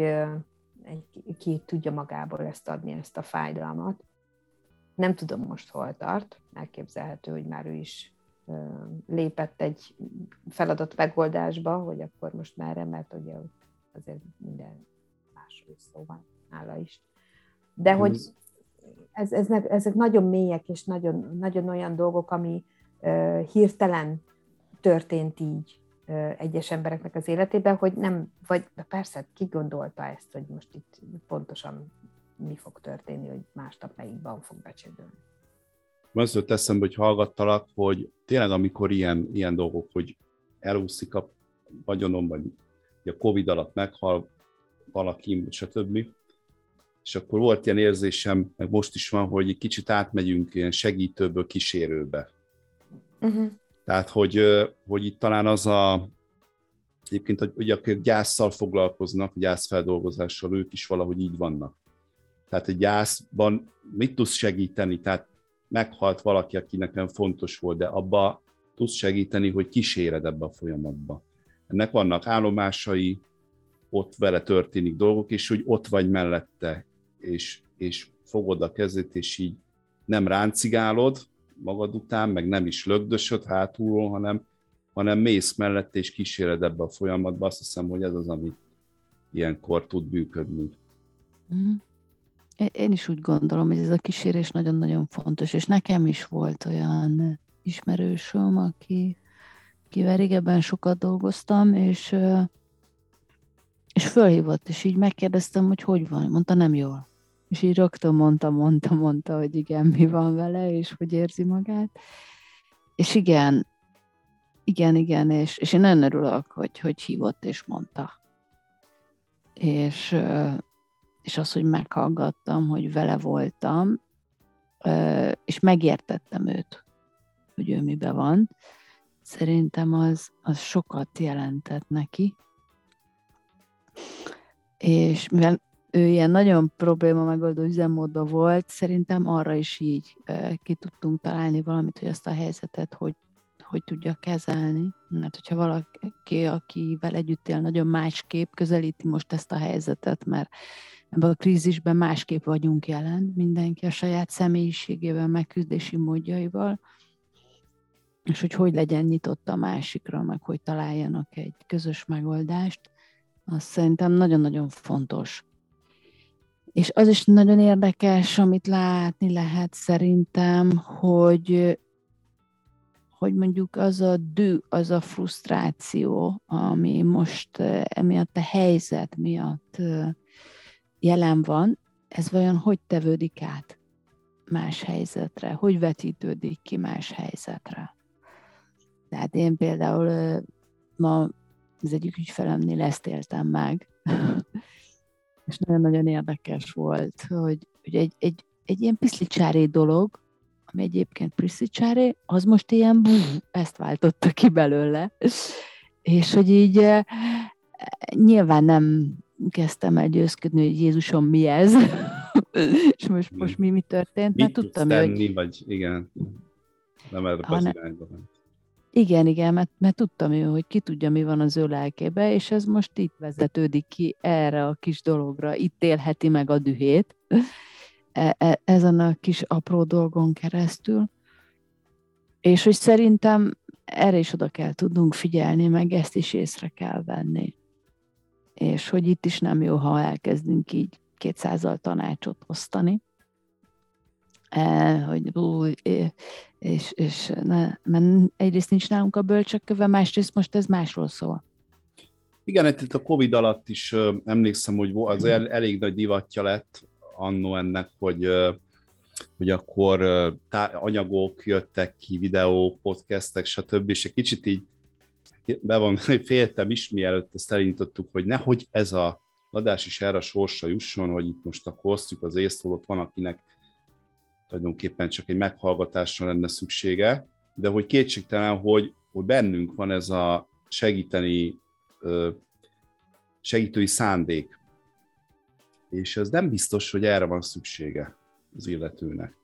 ki tudja magából ezt adni, ezt a fájdalmat. Nem tudom most hol tart, elképzelhető, hogy már ő is lépett egy feladat megoldásba, hogy akkor most merre, mert ugye azért minden másról szó van nála is. De hogy ez, ez, ezek nagyon mélyek és nagyon, nagyon olyan dolgok, ami uh, hirtelen történt így uh, egyes embereknek az életében, hogy nem, vagy persze, ki gondolta ezt, hogy most itt pontosan mi fog történni, hogy másnap melyikben fog becsődölni. Az jött eszembe, hogy hallgattalak, hogy tényleg amikor ilyen, ilyen dolgok, hogy elúszik a vagyonom, vagy a Covid alatt meghal valaki, stb. És akkor volt ilyen érzésem, meg most is van, hogy egy kicsit átmegyünk ilyen segítőből kísérőbe. Uh-huh. Tehát, hogy, hogy itt talán az a, egyébként, hogy ugye akik gyászsal foglalkoznak, gyászfeldolgozással, ők is valahogy így vannak. Tehát egy gyászban mit tudsz segíteni? Tehát meghalt valaki, aki nekem fontos volt, de abba tudsz segíteni, hogy kíséred ebbe a folyamatba. Ennek vannak állomásai, ott vele történik dolgok, és hogy ott vagy mellette, és, és fogod a kezét, és így nem ráncigálod magad után, meg nem is lögdösöd hátulról, hanem, hanem mész mellette, és kíséred ebbe a folyamatba. Azt hiszem, hogy ez az, ami ilyenkor tud működni. Mm. Én is úgy gondolom, hogy ez a kísérés nagyon-nagyon fontos, és nekem is volt olyan ismerősöm, aki, akivel régebben sokat dolgoztam, és, és fölhívott, és így megkérdeztem, hogy hogy van. Mondta, nem jól. És így rögtön mondta, mondta, mondta, hogy igen, mi van vele, és hogy érzi magát. És igen, igen, igen, és, és én nagyon örülök, hogy, hogy hívott és mondta. És, és az, hogy meghallgattam, hogy vele voltam, és megértettem őt, hogy ő mibe van, szerintem az, az sokat jelentett neki. És mivel ő ilyen nagyon probléma megoldó üzemmódban volt, szerintem arra is így ki tudtunk találni valamit, hogy ezt a helyzetet hogy, hogy tudja kezelni. Mert hogyha valaki, akivel együtt él, nagyon másképp közelíti most ezt a helyzetet, mert ebben a krízisben másképp vagyunk jelen, mindenki a saját személyiségével, megküzdési módjaival, és hogy hogy legyen nyitott a másikra, meg hogy találjanak egy közös megoldást, az szerintem nagyon-nagyon fontos. És az is nagyon érdekes, amit látni lehet szerintem, hogy hogy mondjuk az a dű, az a frusztráció, ami most emiatt a helyzet miatt jelen van, ez vajon hogy tevődik át más helyzetre, hogy vetítődik ki más helyzetre. Tehát én például ma az egyik ügyfelemnél ezt éltem meg, [LAUGHS] és nagyon-nagyon érdekes volt, hogy, hogy egy, egy, egy ilyen piszlicsári dolog, ami egyébként piszlicsári, az most ilyen bú, ezt váltotta ki belőle. [LAUGHS] És hogy így nyilván nem kezdtem el győzködni, hogy Jézusom mi ez, [LAUGHS] és most, most mi, mi történt, mert tudtam, tenni, hogy... vagy igen, nem erre az irányba. Igen, igen, mert, mert tudtam ő, hogy ki tudja, mi van az ő lelkébe, és ez most itt vezetődik ki erre a kis dologra, itt élheti meg a dühét, e, e, ezen a kis apró dolgon keresztül. És hogy szerintem erre is oda kell tudnunk figyelni, meg ezt is észre kell venni és hogy itt is nem jó, ha elkezdünk így kétszázal tanácsot osztani, e, hogy ú, és, és ne, mert egyrészt nincs nálunk a bölcsökköve, másrészt most ez másról szól. Igen, itt a Covid alatt is emlékszem, hogy az el, elég nagy divatja lett annó ennek, hogy hogy akkor tá- anyagok jöttek ki, videók, podcastek, stb. És egy kicsit így be van, féltem is, mielőtt ezt elindítottuk, hogy nehogy ez a adás is erre a sorsa jusson, hogy itt most akkor osztjuk az észtolót, van, akinek tulajdonképpen csak egy meghallgatásra lenne szüksége, de hogy kétségtelen, hogy, hogy bennünk van ez a segíteni, segítői szándék. És ez nem biztos, hogy erre van szüksége az illetőnek.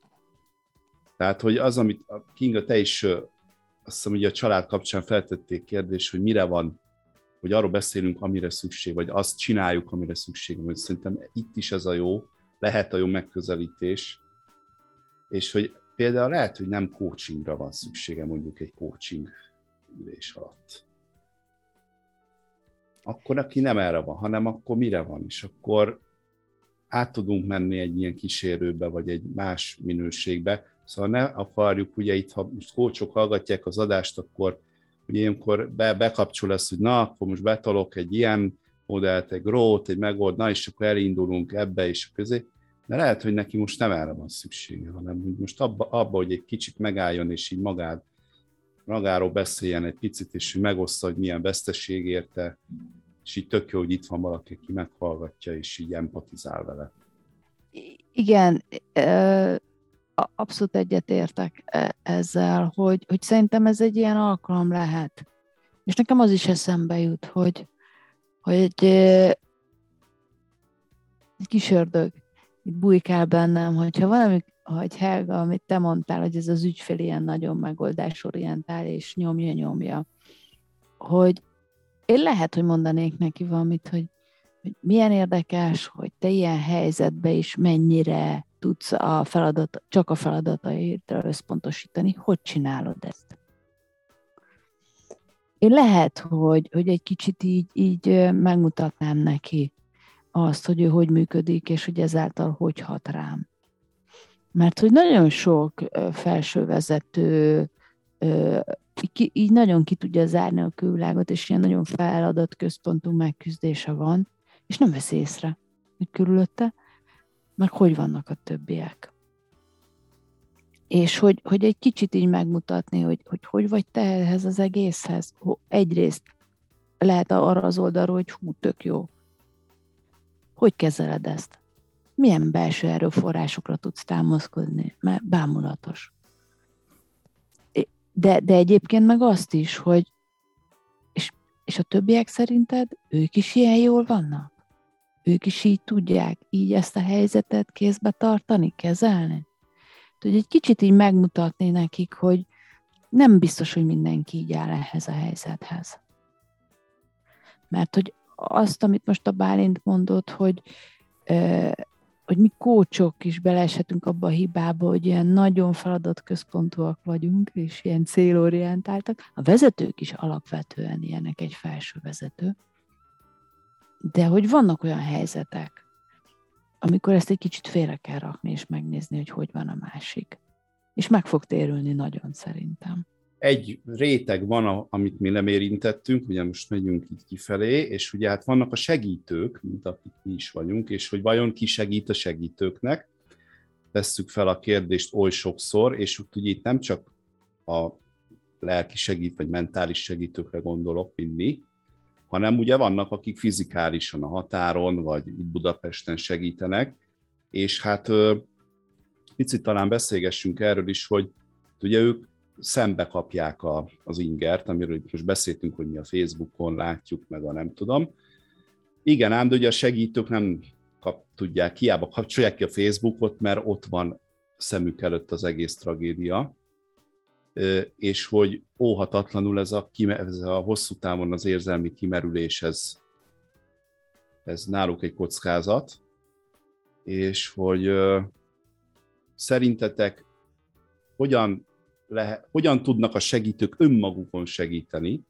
Tehát, hogy az, amit Kinga, te is azt hiszem, hogy a család kapcsán feltették kérdés, hogy mire van, hogy arról beszélünk, amire szükség, vagy azt csináljuk, amire szükség van. Szerintem itt is ez a jó, lehet a jó megközelítés, és hogy például lehet, hogy nem coachingra van szüksége mondjuk egy coaching ülés alatt. Akkor aki nem erre van, hanem akkor mire van, és akkor át tudunk menni egy ilyen kísérőbe, vagy egy más minőségbe. Szóval ne akarjuk, ugye itt, ha most kócsok hallgatják az adást, akkor ugye ilyenkor be, bekapcsol lesz, hogy na, akkor most betalok egy ilyen modellt, egy grót, egy megold, na, és akkor elindulunk ebbe és közé. De lehet, hogy neki most nem erre van szüksége, hanem hogy most abba, abba, hogy egy kicsit megálljon, és így magát, magáról beszéljen egy picit, és hogy megoszta, hogy milyen veszteség érte, és így tök jó, hogy itt van valaki, aki meghallgatja, és így empatizál vele. Igen, abszolút egyetértek e, ezzel, hogy, hogy szerintem ez egy ilyen alkalom lehet. És nekem az is eszembe jut, hogy, hogy egy, egy kis ördög itt bujkál bennem, hogyha valami, hogy Helga, amit te mondtál, hogy ez az ügyfél ilyen nagyon megoldásorientál, és nyomja-nyomja, hogy én lehet, hogy mondanék neki valamit, hogy, hogy milyen érdekes, hogy te ilyen helyzetbe is mennyire tudsz a feladat, csak a feladataidra összpontosítani, hogy csinálod ezt? Én lehet, hogy, hogy egy kicsit így, így megmutatnám neki azt, hogy ő hogy működik, és hogy ezáltal hogy hat rám. Mert hogy nagyon sok felsővezető így nagyon ki tudja zárni a külvilágot, és ilyen nagyon feladat központú megküzdése van, és nem vesz észre, hogy körülötte, meg hogy vannak a többiek. És hogy, hogy egy kicsit így megmutatni, hogy, hogy hogy vagy te ehhez az egészhez. Egyrészt lehet arra az oldalról, hogy hú, tök jó. Hogy kezeled ezt? Milyen belső erőforrásokra tudsz támaszkodni? Mert bámulatos. De, de egyébként meg azt is, hogy és, és a többiek szerinted ők is ilyen jól vannak? Ők is így tudják így ezt a helyzetet kézbe tartani, kezelni? hogy egy kicsit így megmutatni nekik, hogy nem biztos, hogy mindenki így áll ehhez a helyzethez. Mert hogy azt, amit most a Bálint mondott, hogy hogy mi kócsok is beleeshetünk abba a hibába, hogy ilyen nagyon feladatközpontúak vagyunk, és ilyen célorientáltak. A vezetők is alapvetően ilyenek egy felső vezető. De hogy vannak olyan helyzetek, amikor ezt egy kicsit félre kell rakni, és megnézni, hogy hogy van a másik. És meg fog térülni nagyon szerintem egy réteg van, amit mi nem érintettünk, ugye most megyünk így kifelé, és ugye hát vannak a segítők, mint akik mi is vagyunk, és hogy vajon ki segít a segítőknek, tesszük fel a kérdést oly sokszor, és ugye itt nem csak a lelki segít, vagy mentális segítőkre gondolok, mint mi, hanem ugye vannak, akik fizikálisan a határon, vagy itt Budapesten segítenek, és hát picit talán beszélgessünk erről is, hogy ugye ők szembe kapják a, az ingert, amiről most beszéltünk, hogy mi a Facebookon látjuk, meg a nem tudom. Igen, ám, de ugye a segítők nem kap, tudják, hiába kapcsolják ki a Facebookot, mert ott van szemük előtt az egész tragédia, és hogy óhatatlanul ez a, ez a hosszú távon az érzelmi kimerülés, ez, ez náluk egy kockázat, és hogy szerintetek hogyan lehet, hogyan tudnak a segítők önmagukon segíteni,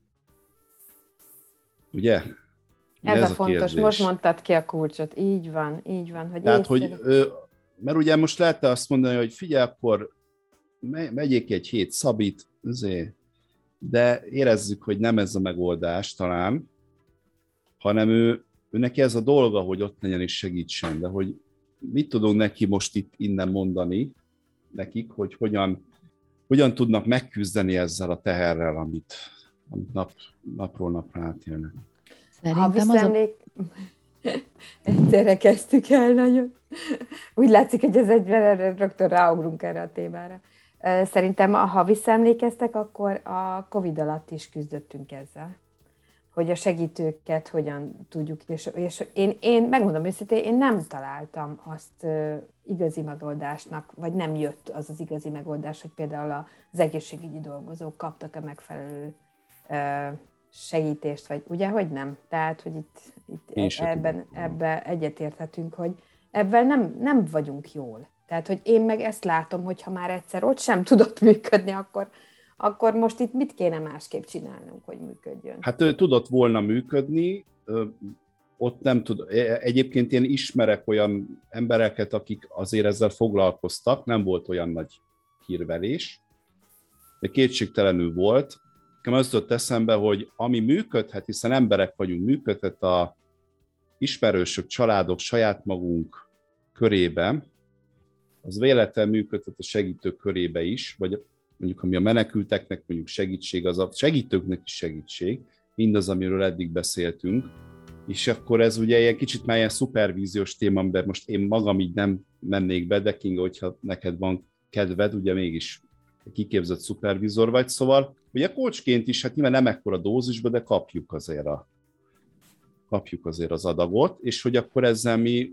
ugye? Ez, ez a, a fontos, kérdés. most mondtad ki a kulcsot, így van, így van. Hogy Tehát, hogy, mert ugye most lehet azt mondani, hogy figyelj, akkor megyék egy hét szabít, azért, de érezzük, hogy nem ez a megoldás talán, hanem ő, ő neki ez a dolga, hogy ott legyen és segítsen, de hogy mit tudunk neki most itt innen mondani, nekik, hogy hogyan, hogyan tudnak megküzdeni ezzel a teherrel, amit, amit nap, napról napra átélnek. Szerintem ha visszaemlék... Az a... [LAUGHS] Egyszerre kezdtük el nagyon. Úgy látszik, hogy ez egyben rögtön ráugrunk erre a témára. Szerintem, ha visszaemlékeztek, akkor a Covid alatt is küzdöttünk ezzel hogy a segítőket hogyan tudjuk, és, és én, én megmondom őszintén, én nem találtam azt igazi megoldásnak, vagy nem jött az az igazi megoldás, hogy például az egészségügyi dolgozók kaptak a megfelelő segítést, vagy ugye, hogy nem? Tehát, hogy itt, itt ebben, ebben egyetérthetünk, hogy ebben nem, nem vagyunk jól. Tehát, hogy én meg ezt látom, hogy ha már egyszer ott sem tudott [LAUGHS] működni, akkor, akkor most itt mit kéne másképp csinálnunk, hogy működjön? Hát tudott volna működni, ott nem tud. E, egyébként én ismerek olyan embereket, akik azért ezzel foglalkoztak, nem volt olyan nagy hírvelés, de kétségtelenül volt. Nekem az jutott eszembe, hogy ami működhet, hiszen emberek vagyunk, működhet a ismerősök, családok, saját magunk körében, az véletlen működhet a segítők körébe is, vagy mondjuk ami a menekülteknek mondjuk segítség, az a segítőknek is segítség, mindaz, amiről eddig beszéltünk, és akkor ez ugye egy kicsit már ilyen szupervíziós téma, amiben most én magam így nem mennék be, de Kinga, hogyha neked van kedved, ugye mégis kiképzett szupervizor vagy, szóval ugye kocsként is, hát nyilván nem ekkora dózisba, de kapjuk azért a kapjuk azért az adagot, és hogy akkor ezzel mi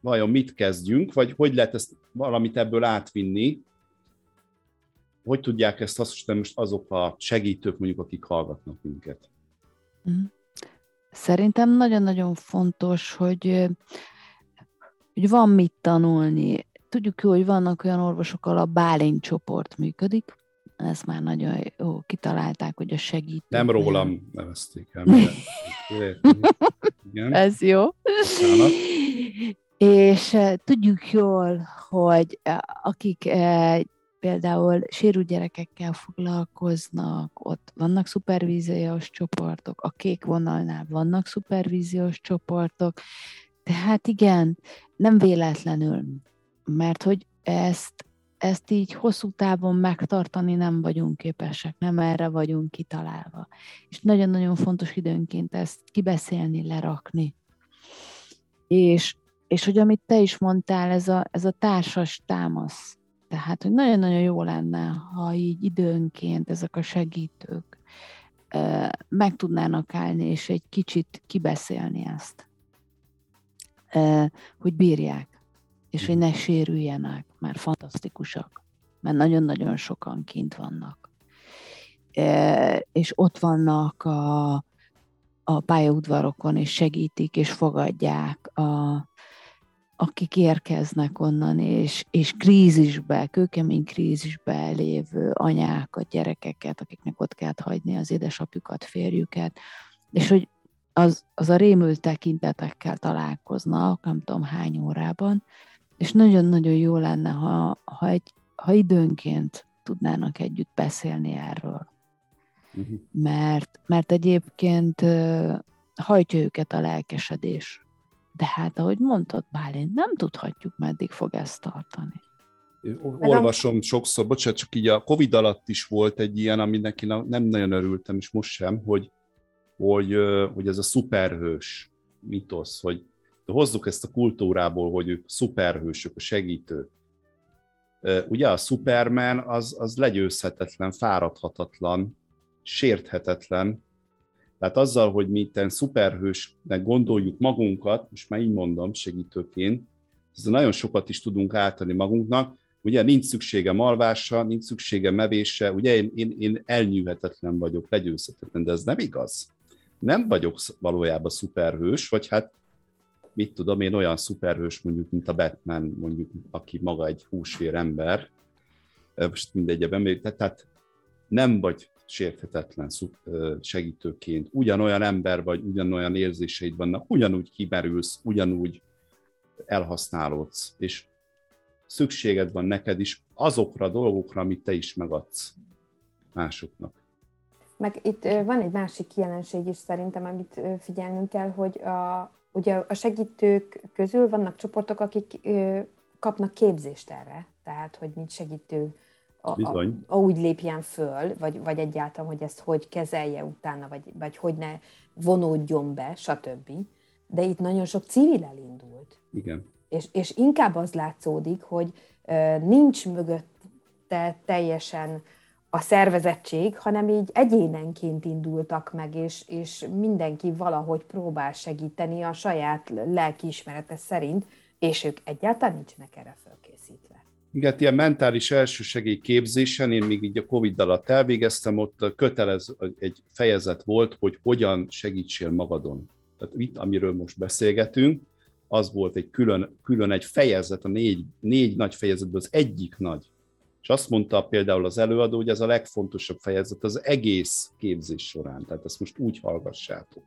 vajon mit kezdjünk, vagy hogy lehet ezt valamit ebből átvinni, hogy tudják ezt hasznosítani most azok a segítők, mondjuk, akik hallgatnak minket? Mhm. Szerintem nagyon-nagyon fontos, hogy, hogy van mit tanulni. Tudjuk jó, hogy vannak olyan orvosok, ahol a Bálint csoport működik, ezt már nagyon jó kitalálták, hogy a segítő. Nem rólam nevezték el. [LAUGHS] Ez jó. Köszönöm. És tudjuk jól, hogy akik például sérült gyerekekkel foglalkoznak, ott vannak szupervíziós csoportok, a kék vonalnál vannak szupervíziós csoportok, tehát igen, nem véletlenül, mert hogy ezt, ezt így hosszú távon megtartani nem vagyunk képesek, nem erre vagyunk kitalálva. És nagyon-nagyon fontos időnként ezt kibeszélni, lerakni. És, és hogy amit te is mondtál, ez a, ez a társas támasz, tehát, hogy nagyon-nagyon jó lenne, ha így időnként ezek a segítők meg tudnának állni, és egy kicsit kibeszélni ezt, hogy bírják, és hogy ne sérüljenek, mert fantasztikusak, mert nagyon-nagyon sokan kint vannak. És ott vannak a, a pályaudvarokon, és segítik, és fogadják a, akik érkeznek onnan, és, és krízisbe, kőkemény krízisbe lévő anyákat, gyerekeket, akiknek ott kell hagyni az édesapjukat, férjüket, és hogy az, az a rémült tekintetekkel találkoznak, nem tudom hány órában, és nagyon-nagyon jó lenne, ha, ha, egy, ha időnként tudnának együtt beszélni erről. Uh-huh. Mert, mert egyébként hajtja őket a lelkesedés de hát, ahogy mondtad, Bálint, nem tudhatjuk, meddig fog ezt tartani. Olvasom sokszor, bocsánat, csak így a Covid alatt is volt egy ilyen, ami neki nem nagyon örültem, és most sem, hogy, hogy, hogy ez a szuperhős mitosz, hogy hozzuk ezt a kultúrából, hogy ők szuperhősök, a segítők. Ugye a Superman az, az legyőzhetetlen, fáradhatatlan, sérthetetlen, tehát azzal, hogy mi itten szuperhősnek gondoljuk magunkat, most már így mondom segítőként, ezzel nagyon sokat is tudunk átadni magunknak, ugye nincs szüksége malvásra, nincs szüksége mevésre, ugye én, én, én elnyűhetetlen vagyok, legyőzhetetlen, de ez nem igaz. Nem vagyok valójában szuperhős, vagy hát mit tudom én, olyan szuperhős mondjuk, mint a Batman, mondjuk, aki maga egy húsvér ember, most mindegy, tehát nem vagy sérthetetlen segítőként, ugyanolyan ember vagy, ugyanolyan érzéseid vannak, ugyanúgy kimerülsz, ugyanúgy elhasználódsz, és szükséged van neked is azokra a dolgokra, amit te is megadsz másoknak. Meg itt van egy másik jelenség is szerintem, amit figyelnünk kell, hogy a, ugye a segítők közül vannak csoportok, akik kapnak képzést erre. tehát hogy mint segítő a, a, a, úgy lépjen föl, vagy, vagy egyáltalán, hogy ezt hogy kezelje utána, vagy, vagy hogy ne vonódjon be, stb. De itt nagyon sok civil elindult. Igen. És, és inkább az látszódik, hogy uh, nincs mögötte teljesen a szervezettség, hanem így egyénenként indultak meg, és, és mindenki valahogy próbál segíteni a saját lelkiismerete szerint, és ők egyáltalán nincsenek erre fölkészítve. Igen, ilyen mentális elsősegély képzésen, én még így a Covid alatt elvégeztem, ott kötelez egy fejezet volt, hogy hogyan segítsél magadon. Tehát itt, amiről most beszélgetünk, az volt egy külön, külön egy fejezet, a négy, négy nagy fejezetből az egyik nagy. És azt mondta például az előadó, hogy ez a legfontosabb fejezet az egész képzés során. Tehát ezt most úgy hallgassátok.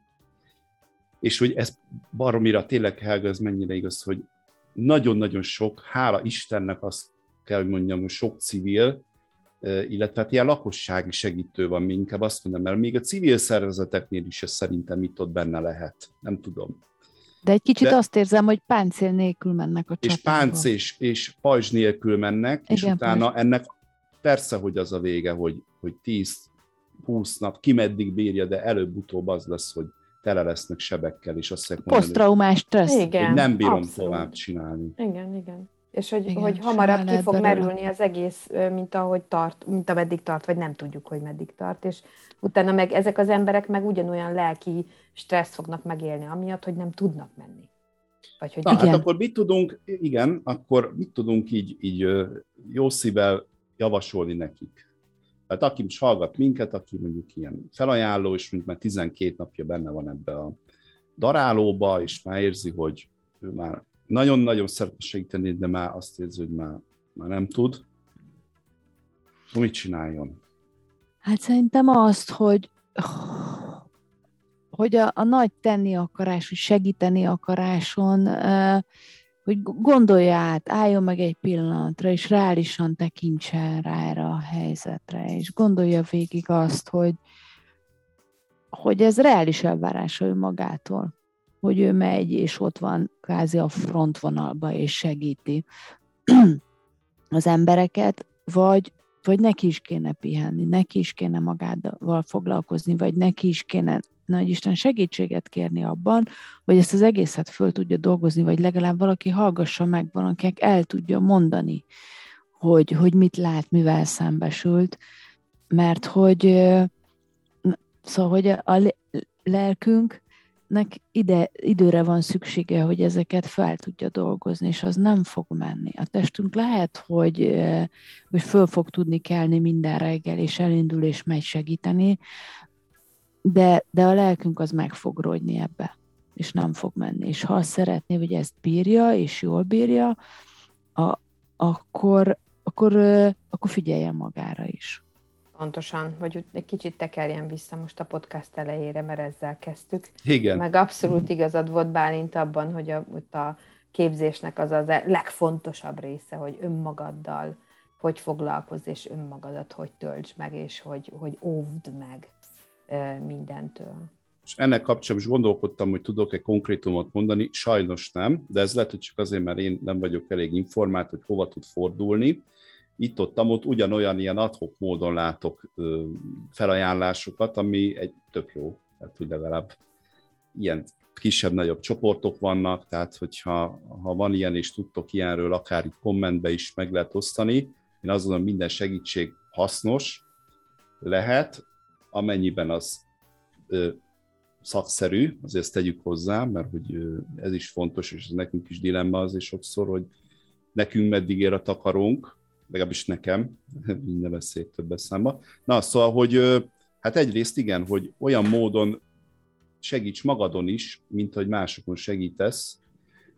És hogy ez baromira tényleg, Helga, ez mennyire igaz, hogy nagyon-nagyon sok, hála Istennek azt kell, hogy mondjam, hogy sok civil, illetve hát ilyen lakossági segítő van, mi inkább azt mondom, mert még a civil szervezeteknél is ez szerintem itt ott benne lehet. Nem tudom. De egy kicsit De, azt érzem, hogy páncél nélkül mennek a csapatba. És pánc és, és pajzs nélkül mennek, Igen, és utána pajzs. ennek persze, hogy az a vége, hogy, hogy 10-20 nap, ki meddig bírja, de előbb-utóbb az lesz, hogy tele lesznek sebekkel, és azt mondani, Posztraumás stressz. Igen, hogy nem bírom abszolút. tovább csinálni. Igen, igen. És hogy, igen, hogy hamarabb ki fog belőle. merülni az egész, mint ahogy tart, mint ameddig tart, vagy nem tudjuk, hogy meddig tart, és utána meg ezek az emberek meg ugyanolyan lelki stressz fognak megélni, amiatt, hogy nem tudnak menni. Vagy hogy Na, hát akkor mit tudunk, igen, akkor mit tudunk így, így jó szívvel javasolni nekik? Tehát aki most hallgat minket, aki mondjuk ilyen felajánló, és mint már 12 napja benne van ebbe a darálóba, és már érzi, hogy ő már nagyon-nagyon szeretne segíteni, de már azt érzi, hogy már, már nem tud, mit csináljon? Hát szerintem azt, hogy hogy a, a nagy tenni akarás, hogy segíteni akaráson, hogy gondolja át, álljon meg egy pillanatra, és reálisan tekintsen rá erre a helyzetre, és gondolja végig azt, hogy, hogy ez reális elvárása ő magától, hogy ő megy, és ott van kázi a frontvonalba, és segíti [CLEARS THROAT] az embereket, vagy vagy neki is kéne pihenni, neki is kéne magával foglalkozni, vagy neki is kéne nagy Isten segítséget kérni abban, hogy ezt az egészet föl tudja dolgozni, vagy legalább valaki hallgassa meg, valakinek el tudja mondani, hogy, hogy mit lát, mivel szembesült, mert hogy szóval, hogy a lelkünk nek ide, időre van szüksége, hogy ezeket fel tudja dolgozni, és az nem fog menni. A testünk lehet, hogy, hogy föl fog tudni kelni minden reggel, és elindul, és megy segíteni, de, de a lelkünk az meg fog rogyni ebbe, és nem fog menni. És ha szeretné, hogy ezt bírja, és jól bírja, a, akkor, akkor, akkor figyeljen magára is. Pontosan, hogy egy kicsit tekerjen vissza most a podcast elejére, mert ezzel kezdtük. Igen. Meg abszolút igazad volt Bálint abban, hogy a, a képzésnek az a legfontosabb része, hogy önmagaddal hogy foglalkozz, és önmagadat hogy töltsd meg, és hogy, hogy óvd meg mindentől. És ennek kapcsolatban is gondolkodtam, hogy tudok-e konkrétumot mondani, sajnos nem, de ez lehet, hogy csak azért, mert én nem vagyok elég informált, hogy hova tud fordulni itt-ott, ott ugyanolyan ilyen adhok módon látok felajánlásokat, ami egy tök jó, tehát hogy legalább ilyen kisebb-nagyobb csoportok vannak, tehát hogyha ha van ilyen és tudtok ilyenről, akár itt kommentbe is meg lehet osztani, én azt gondolom, minden segítség hasznos lehet, amennyiben az ö, szakszerű, azért ezt tegyük hozzá, mert hogy ö, ez is fontos, és ez nekünk is dilemma azért sokszor, hogy nekünk meddig ér a takarónk, legalábbis nekem, [LAUGHS] minden beszéd többes számba. Na, szóval, hogy hát egyrészt igen, hogy olyan módon segíts magadon is, mint hogy másokon segítesz,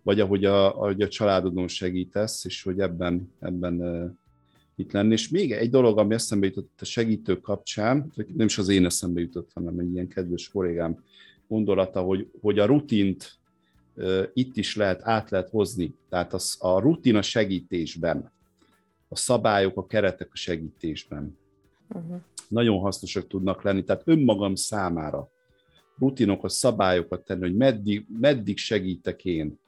vagy ahogy a, ahogy a családodon segítesz, és hogy ebben, ebben itt lenni. És még egy dolog, ami eszembe jutott a segítők kapcsán, nem is az én eszembe jutott, hanem egy ilyen kedves kollégám gondolata, hogy, hogy a rutint itt is lehet, át lehet hozni. Tehát az, a rutin a segítésben a szabályok, a keretek a segítésben. Uh-huh. Nagyon hasznosak tudnak lenni, tehát önmagam számára rutinokat, szabályokat tenni, hogy meddig, meddig segítek én.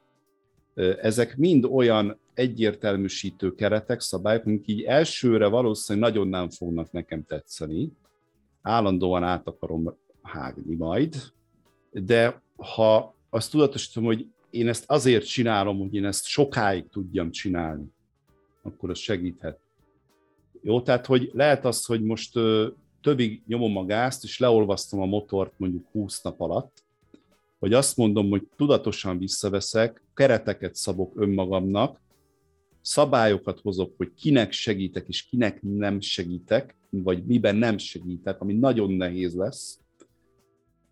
ezek mind olyan egyértelműsítő keretek, szabályok, amik így elsőre valószínűleg nagyon nem fognak nekem tetszeni. Állandóan át akarom hágni majd, de ha azt tudatosítom, hogy én ezt azért csinálom, hogy én ezt sokáig tudjam csinálni, akkor az segíthet. Jó, tehát hogy lehet az, hogy most többig nyomom a gázt, és leolvasztom a motort mondjuk 20 nap alatt, vagy azt mondom, hogy tudatosan visszaveszek, kereteket szabok önmagamnak, szabályokat hozok, hogy kinek segítek és kinek nem segítek, vagy miben nem segítek, ami nagyon nehéz lesz,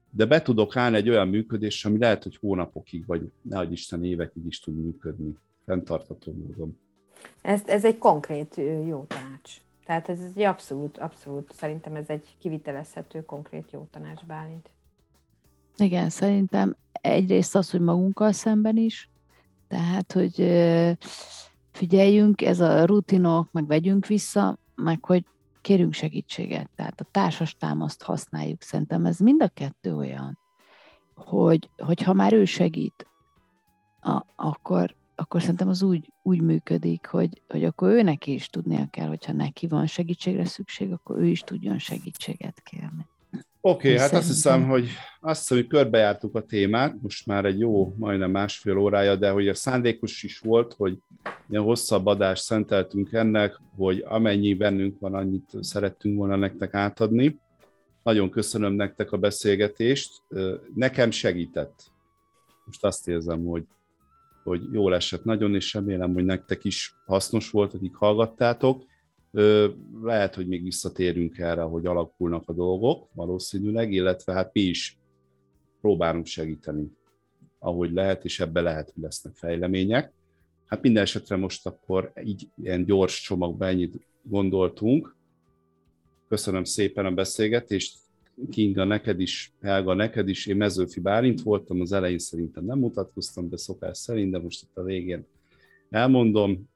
de be tudok állni egy olyan működésre, ami lehet, hogy hónapokig, vagy nehogy Isten évekig is tud működni, fenntartható módon. Ez, ez egy konkrét jó tanács. Tehát ez egy abszolút, abszolút, szerintem ez egy kivitelezhető, konkrét jó tanács, Bálint. Igen, szerintem egyrészt az, hogy magunkkal szemben is, tehát, hogy figyeljünk, ez a rutinok, meg vegyünk vissza, meg hogy kérünk segítséget, tehát a társas támaszt használjuk. Szerintem ez mind a kettő olyan, hogy, hogyha már ő segít, a, akkor, akkor szerintem az úgy, úgy működik, hogy, hogy akkor ő neki is tudnia kell, hogyha neki van segítségre szükség, akkor ő is tudjon segítséget kérni. Oké, okay, hát azt hiszem, hogy azt hiszem, hogy körbejártuk a témát, most már egy jó, majdnem másfél órája, de hogy a szándékos is volt, hogy ilyen hosszabb adást szenteltünk ennek, hogy amennyi bennünk van, annyit szerettünk volna nektek átadni. Nagyon köszönöm nektek a beszélgetést. Nekem segített. Most azt érzem, hogy, hogy jól esett nagyon, és remélem, hogy nektek is hasznos volt, akik hallgattátok lehet, hogy még visszatérünk erre, hogy alakulnak a dolgok valószínűleg, illetve hát mi is próbálunk segíteni, ahogy lehet, és ebbe lehet, hogy lesznek fejlemények. Hát minden esetre most akkor így ilyen gyors csomagban ennyit gondoltunk. Köszönöm szépen a beszélgetést. Kinga, neked is, Helga, neked is. Én Mezőfi Bálint voltam, az elején szerintem nem mutatkoztam be szokás szerint, de most itt a végén elmondom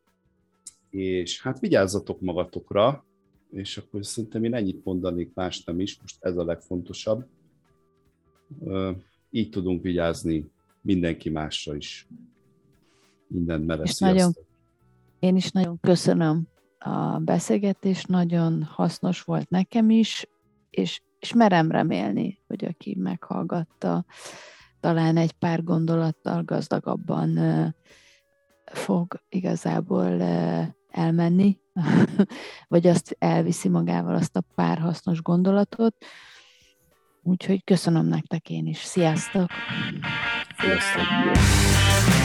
és hát vigyázzatok magatokra, és akkor szerintem én ennyit mondanék, más nem is, most ez a legfontosabb. Így tudunk vigyázni mindenki másra is. Minden mereszi nagyon, Én is nagyon köszönöm a beszélgetés, nagyon hasznos volt nekem is, és, és merem remélni, hogy aki meghallgatta, talán egy pár gondolattal gazdagabban fog igazából elmenni, [LAUGHS] vagy azt elviszi magával azt a pár hasznos gondolatot. Úgyhogy köszönöm nektek én is. Sziasztok! Sziasztok!